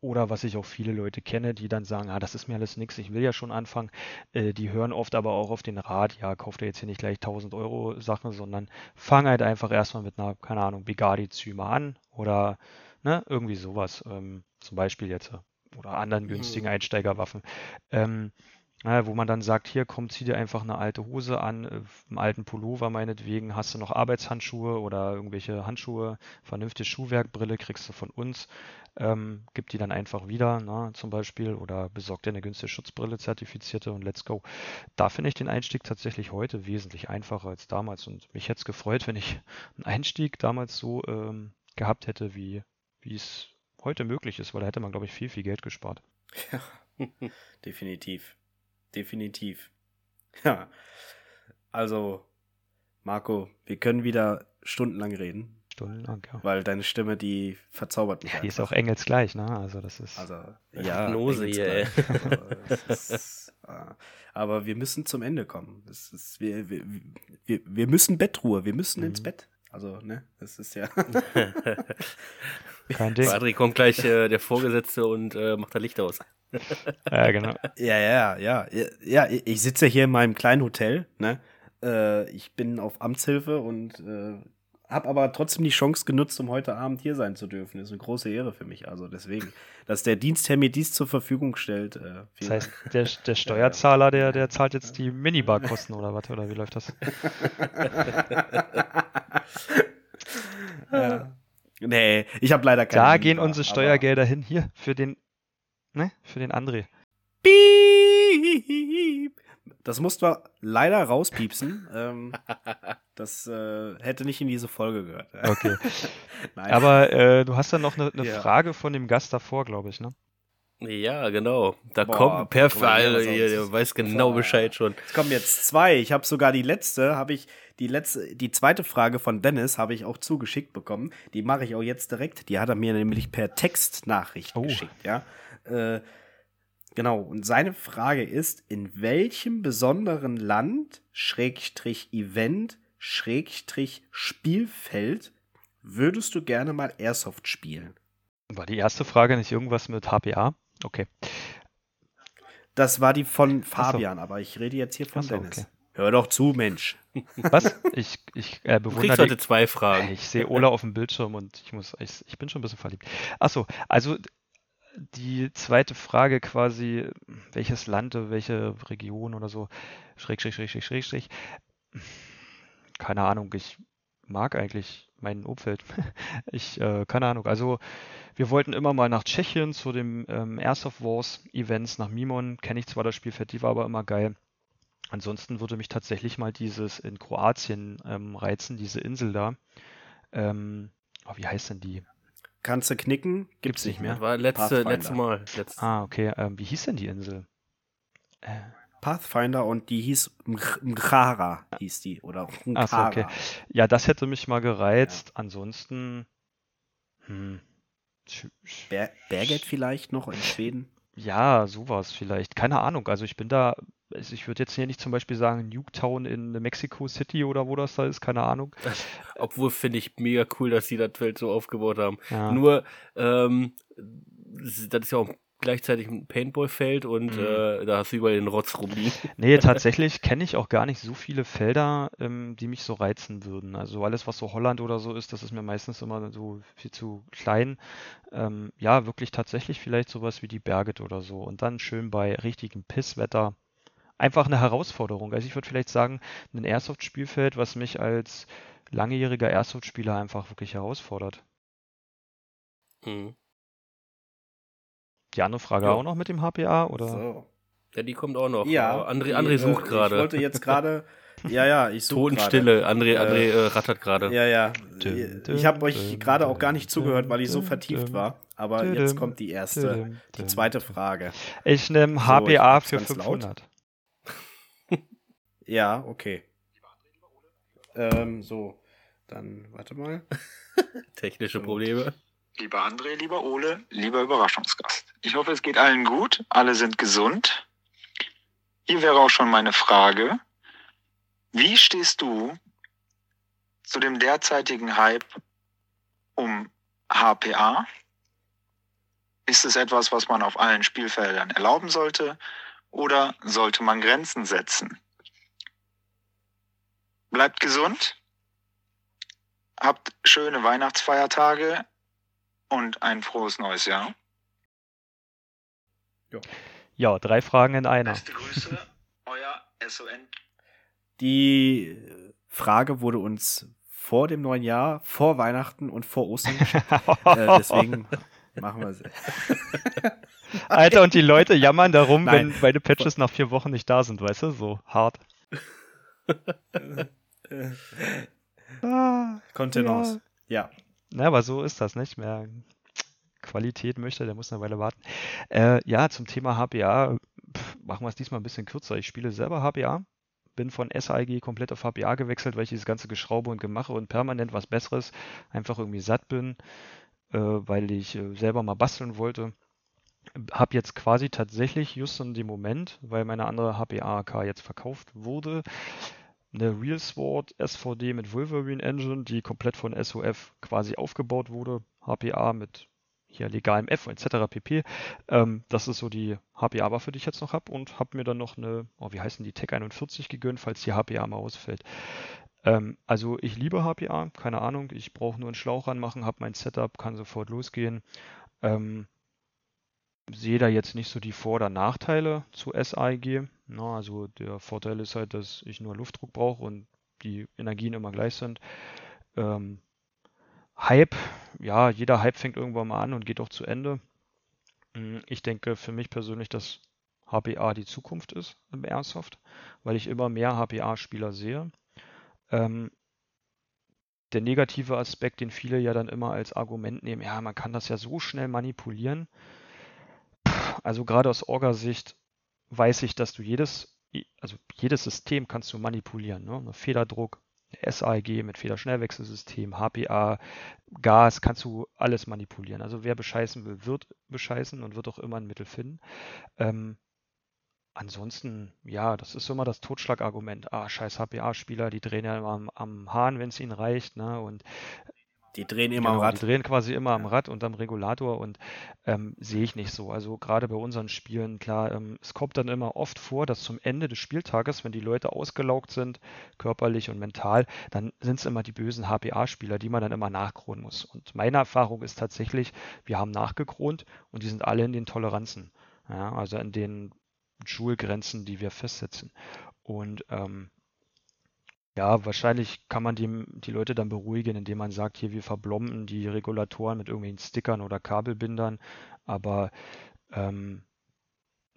oder was ich auch viele Leute kenne, die dann sagen, ah, das ist mir alles nichts, ich will ja schon anfangen. Äh, die hören oft aber auch auf den Rat, ja, kauf dir jetzt hier nicht gleich 1000 Euro Sachen, sondern fang halt einfach erstmal mit einer, keine Ahnung, Bigadi-Zyme an oder ne, irgendwie sowas. Ähm, zum Beispiel jetzt oder anderen günstigen mhm. Einsteigerwaffen. Ähm, ja, wo man dann sagt, hier komm, zieh dir einfach eine alte Hose an, äh, einen alten Pullover meinetwegen, hast du noch Arbeitshandschuhe oder irgendwelche Handschuhe, vernünftige Schuhwerkbrille kriegst du von uns, ähm, gib die dann einfach wieder, na, zum Beispiel, oder besorg dir eine günstige Schutzbrille, zertifizierte und let's go. Da finde ich den Einstieg tatsächlich heute wesentlich einfacher als damals und mich hätte es gefreut, wenn ich einen Einstieg damals so ähm, gehabt hätte, wie es heute möglich ist, weil da hätte man, glaube ich, viel, viel Geld gespart. Ja, definitiv definitiv. Ja. Also, Marco, wir können wieder stundenlang reden. Stundenlang, ja. Weil deine Stimme, die verzaubert mich. Ja, die ist auch engelsgleich, ne? Also, das ist. Also, ja. Hypnose hier, ey. Also, ist, äh, aber wir müssen zum Ende kommen. Das ist, wir, wir, wir, wir müssen Bettruhe, wir müssen mhm. ins Bett. Also, ne, das ist ja. Kein Ding. Adri kommt gleich äh, der Vorgesetzte und äh, macht da Licht aus. Ja, genau. Ja, ja, ja. Ja, ich sitze hier in meinem kleinen Hotel, ne? Äh, ich bin auf Amtshilfe und äh, habe aber trotzdem die Chance genutzt, um heute Abend hier sein zu dürfen. Ist eine große Ehre für mich. Also deswegen, dass der Dienstherr mir dies zur Verfügung stellt. Äh, das heißt, der, der, Steuerzahler, der, der zahlt jetzt die Minibar-Kosten oder was? Oder wie läuft das? ja. Nee, ich habe leider keine. Da Minibar, gehen unsere Steuergelder hin. Hier, für den, ne, für den André. Piep. Das mussten wir leider rauspiepsen. ähm, das äh, hätte nicht in diese Folge gehört. Okay. Aber äh, du hast dann noch eine, eine ja. Frage von dem Gast davor, glaube ich, ne? Ja, genau. Da Boah, kommt perfekt. was ihr, ihr weiß genau Boah. Bescheid schon. Es kommen jetzt zwei. Ich habe sogar die letzte, habe ich die letzte, die zweite Frage von Dennis habe ich auch zugeschickt bekommen. Die mache ich auch jetzt direkt. Die hat er mir nämlich per Textnachricht Oh. geschickt, ja. Äh, genau. Und seine Frage ist: In welchem besonderen Land, Schrägstrich Event, Schrägstrich Spielfeld würdest du gerne mal Airsoft spielen? War die erste Frage nicht irgendwas mit HPA? Okay. Das war die von Fabian, aber ich rede jetzt hier von so, Dennis. okay. Hör doch zu, Mensch. Was? Ich, ich äh, Du bewundere heute die, zwei Fragen. Ich sehe Ola auf dem Bildschirm und ich muss, ich, ich bin schon ein bisschen verliebt. Achso, also die zweite Frage quasi, welches Land, welche Region oder so, schräg, schräg, schräg, schräg, schräg, schräg. Keine Ahnung, ich mag eigentlich mein Umfeld. Ich, äh, keine Ahnung, also wir wollten immer mal nach Tschechien zu dem ähm, Airsoft Wars Events nach Mimon, kenne ich zwar das Spielfeld, die war aber immer geil. Ansonsten würde mich tatsächlich mal dieses in Kroatien ähm, reizen, diese Insel da. Ähm, oh, wie heißt denn die? Kannst du knicken? Gibt's nicht mehr. War letzte, letzte Mal. Letzt, Ah, okay. Ähm, wie hieß denn die Insel? Äh, Pathfinder und die hieß Mch- Mchara, hieß die. Oder Ach so, Mchara. okay. ja, das hätte mich mal gereizt. Ansonsten, hm, Ber Berget vielleicht noch in Schweden? ja, sowas vielleicht. Keine Ahnung. Also ich bin da, also ich würde jetzt hier nicht zum Beispiel sagen Nuketown in Mexico City oder wo das da ist, keine Ahnung. obwohl finde ich mega cool, dass sie das Feld so aufgebaut haben. Ja. Nur, ähm, das ist ja auch gleichzeitig ein Paintball-Feld und Mhm. äh, da hast du überall den Rotz rumliegen. Nee, tatsächlich kenne ich auch gar nicht so viele Felder, ähm, die mich so reizen würden. Also alles, was so Holland oder so ist, das ist mir meistens immer so viel zu klein. Ähm, ja, wirklich tatsächlich vielleicht sowas wie die Berget oder so. Und dann schön bei richtigem Pisswetter. Einfach eine Herausforderung. Also ich würde vielleicht sagen, ein Airsoft-Spielfeld, was mich als langjähriger Airsoft-Spieler einfach wirklich herausfordert. Mhm. Die andere Frage Ja. auch noch mit dem HPA oder? So. Ja, die kommt auch noch. Ja. André, die, André sucht äh, gerade. Ich wollte jetzt gerade. Ja, ja, ich suche. Totenstille. André, Äh, André äh, rattert gerade. Ja, ja. Ich habe euch gerade auch gar nicht zugehört, weil ich so vertieft war. Aber jetzt kommt die erste, die zweite. Frage. Ich nehme So, ich HPA für ganz laut. 500. Ja, okay. Ähm, so. Dann, warte mal. Technische Probleme. Lieber André, lieber Ole, lieber Überraschungsgast. Ich hoffe, es geht allen gut, alle sind gesund. Hier wäre auch schon meine Frage. Wie stehst du zu dem derzeitigen Hype um HPA? Ist es etwas, was man auf allen Spielfeldern erlauben sollte oder sollte man Grenzen setzen? Bleibt gesund, habt schöne Weihnachtsfeiertage und ein frohes neues Jahr. Ja, drei Fragen in einer. Beste Grüße, euer SON. Die Frage wurde uns vor dem neuen Jahr, vor Weihnachten und vor Ostern geschickt. äh, deswegen machen wir es. Alter, und die Leute jammern darum, Nein. wenn meine Patches nach vier Wochen nicht da sind, weißt du? So hart. Ah, Kontenance. Ja. Na, aber so ist das nicht mehr. Qualität möchte, der muss eine Weile warten. Äh, ja, zum Thema HPA, pff, machen wir es diesmal ein bisschen kürzer. Ich spiele selber HPA, bin von SAIG komplett auf HPA gewechselt, weil ich dieses ganze Geschraube und Gemache und permanent was Besseres einfach irgendwie satt bin, äh, weil ich äh, selber mal basteln wollte. Hab jetzt quasi tatsächlich just in dem Moment, weil meine andere HPA-AK jetzt verkauft wurde, eine Real Sword SVD mit Wolverine Engine, die komplett von SOF quasi aufgebaut wurde. HPA mit hier legalem F etc. pp. Ähm, das ist so die HPA-Waffe, die ich jetzt noch habe und habe mir dann noch eine, oh, wie heißen die, Tech 41 gegönnt, falls die HPA mal ausfällt. Ähm, also ich liebe HPA, keine Ahnung, ich brauche nur einen Schlauch ranmachen, habe mein Setup, kann sofort losgehen. Ähm, sehe da jetzt nicht so die Vor- oder Nachteile zu SAIG. Na, also der Vorteil ist halt, dass ich nur Luftdruck brauche und die Energien immer gleich sind. Ähm, Hype, ja, jeder Hype fängt irgendwann mal an und geht auch zu Ende. Mm, Ich denke für mich persönlich, dass HPA die Zukunft ist im Airsoft, weil ich immer mehr HPA-Spieler sehe. Ähm, der negative Aspekt, den viele ja dann immer als Argument nehmen, ja, man kann das ja so schnell manipulieren. Also gerade aus Orga-Sicht weiß ich, dass du jedes, also jedes System kannst du manipulieren. Ne? Federdruck, SAEG mit Federschnellwechselsystem, HPA, Gas, kannst du alles manipulieren. Also wer bescheißen will, wird bescheißen und wird auch immer ein Mittel finden. Ähm, ansonsten, ja, das ist immer das Totschlagargument. Ah, scheiß HPA-Spieler, die drehen ja immer am, am Hahn, wenn es ihnen reicht. Ne? Und die drehen immer genau, am Rad. Die drehen quasi immer am Rad und am Regulator und ähm, sehe ich nicht so. Also gerade bei unseren Spielen, klar, ähm, es kommt dann immer oft vor, dass zum Ende des Spieltages, wenn die Leute ausgelaugt sind, körperlich und mental, dann sind es immer die bösen HPA-Spieler, die man dann immer nachkronen muss. Und meine Erfahrung ist tatsächlich, wir haben nachgekront und die sind alle in den Toleranzen. Ja, also in den Schulgrenzen, die wir festsetzen. Und ähm, ja, wahrscheinlich kann man die, die Leute dann beruhigen, indem man sagt, hier, wir verblomben die Regulatoren mit irgendwelchen Stickern oder Kabelbindern. Aber ähm,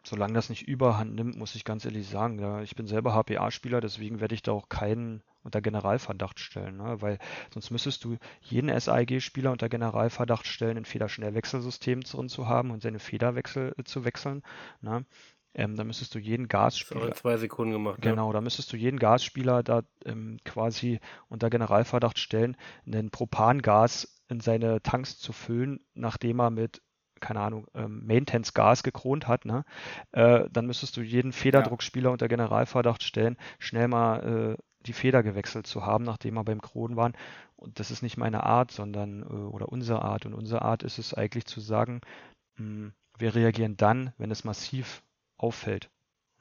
solange das nicht überhand nimmt, muss ich ganz ehrlich sagen, ja, ich bin selber HPA-Spieler, deswegen werde ich da auch keinen unter Generalverdacht stellen, ne? weil sonst müsstest du jeden SAIG-Spieler unter Generalverdacht stellen, ein Federschnellwechselsystem drin zu haben und seine Federwechsel äh, zu wechseln. Ne? Ähm, da müsstest du jeden Gasspieler. Das zwei Sekunden gemacht. Genau, ja. da müsstest du jeden Gasspieler da ähm, quasi unter Generalverdacht stellen, ein Propangas in seine Tanks zu füllen, nachdem er mit keine Ahnung, ähm, Maintenance Gas gekront hat, ne? Äh, dann müsstest du jeden Federdruckspieler ja. unter Generalverdacht stellen, schnell mal äh, die Feder gewechselt zu haben, nachdem wir beim Kronen waren. Und das ist nicht meine Art, sondern äh, oder unsere Art. Und unsere Art ist es eigentlich zu sagen, mh, hm, wir reagieren dann, wenn es massiv auffällt.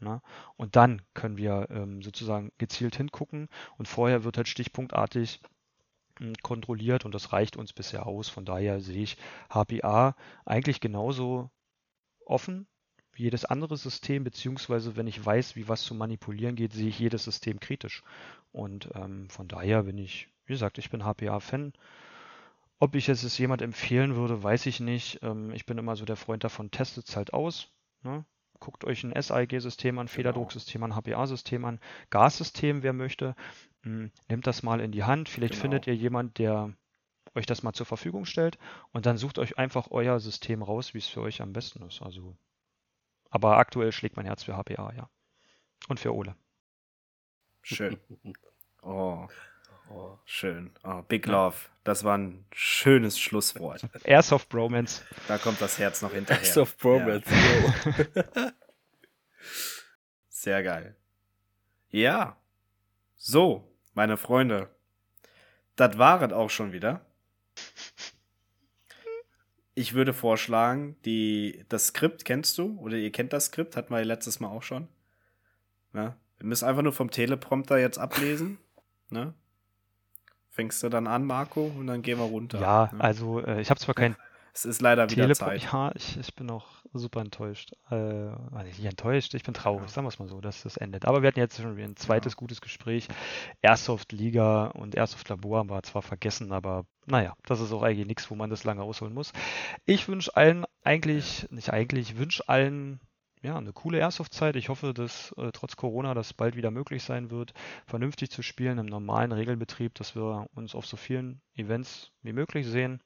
Ne? Und dann können wir ähm, sozusagen gezielt hingucken und vorher wird halt stichpunktartig hm, kontrolliert und das reicht uns bisher aus. Von daher sehe ich HPA eigentlich genauso offen wie jedes andere System, beziehungsweise wenn ich weiß, wie was zu manipulieren geht, sehe ich jedes System kritisch. Und ähm, von daher bin ich, wie gesagt, ich bin HPA-Fan. Ob ich es jemand empfehlen würde, weiß ich nicht. Ähm, ich bin immer so der Freund davon, testet es halt aus. Ne? Guckt euch ein SIG-System an, genau. Federdrucksystem an, HPA-System an, Gassystem, wer möchte. Hm, nehmt das mal in die Hand. Vielleicht genau. findet ihr jemand, der euch das mal zur Verfügung stellt und dann sucht euch einfach euer System raus, wie es für euch am besten ist. Also, aber aktuell schlägt mein Herz für HPA, ja. Und für Ole. Schön. Oh. Oh, schön. Oh, Big Love. Das war ein schönes Schlusswort. Airsoft Bromance. Da kommt das Herz noch hinterher. Airsoft Bromance. Ja. Sehr geil. Ja. So, meine Freunde. Das war es auch schon wieder. Ich würde vorschlagen, die, das Skript kennst du? Oder ihr kennt das Skript? Hatten wir letztes Mal auch schon. Ne? Wir müssen einfach nur vom Teleprompter jetzt ablesen. Ne? Fängst du dann an, Marco, und dann gehen wir runter. Ja, ne? also äh, ich habe zwar kein es ist leider wieder Telepro Zeit. Ja, ich, ich bin auch super enttäuscht. Äh, also nicht enttäuscht, ich bin traurig, ja. sagen wir es mal so, dass das endet. Aber wir hatten jetzt schon wieder ein zweites ja. gutes Gespräch. Airsoft Liga und Airsoft Labor haben wir zwar vergessen, aber naja, das ist auch eigentlich nichts, wo man das lange ausholen muss. Ich wünsche allen eigentlich, nicht eigentlich, ich wünsche allen ja, eine coole Airsoft-Zeit. Ich hoffe, dass äh, trotz Corona das bald wieder möglich sein wird, vernünftig zu spielen im normalen Regelbetrieb, dass wir uns auf so vielen Events wie möglich sehen.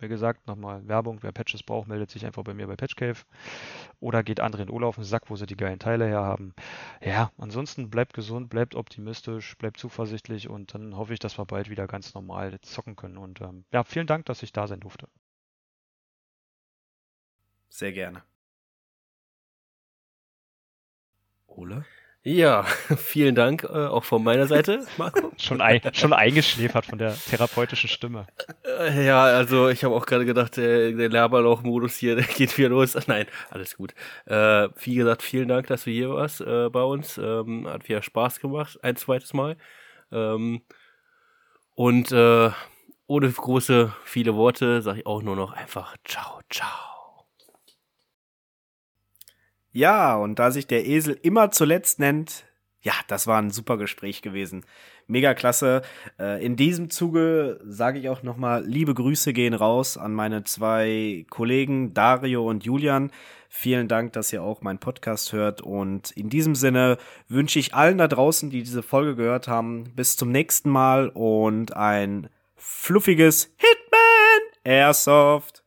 Wie gesagt, nochmal Werbung, wer Patches braucht, meldet sich einfach bei mir bei Patchcave oder geht andere in Urlaub den Sack, wo sie die geilen Teile her haben. Ja, ansonsten bleibt gesund, bleibt optimistisch, bleibt zuversichtlich und dann hoffe ich, dass wir bald wieder ganz normal zocken können. Und ähm, ja, vielen Dank, dass ich da sein durfte. Sehr gerne. Ole? Ja, vielen Dank äh, auch von meiner Seite, Marco. schon, ein, schon eingeschläfert von der therapeutischen Stimme. Äh, ja, also ich habe auch gerade gedacht, der, der Laberlauch-Modus hier, der geht wieder los. Nein, alles gut. Äh, wie gesagt, vielen Dank, dass du hier warst äh, bei uns. Ähm, hat wieder Spaß gemacht, ein zweites Mal. Ähm, und äh, ohne große, viele Worte sage ich auch nur noch einfach Ciao, ciao. Ja, und da sich der Esel immer zuletzt nennt, ja, das war ein super Gespräch gewesen. Mega klasse. Äh, in diesem Zuge sage ich auch nochmal, liebe Grüße gehen raus an meine zwei Kollegen Dario und Julian. Vielen Dank, dass ihr auch meinen Podcast hört. Und in diesem Sinne wünsche ich allen da draußen, die diese Folge gehört haben, bis zum nächsten Mal und ein fluffiges Hitman Airsoft.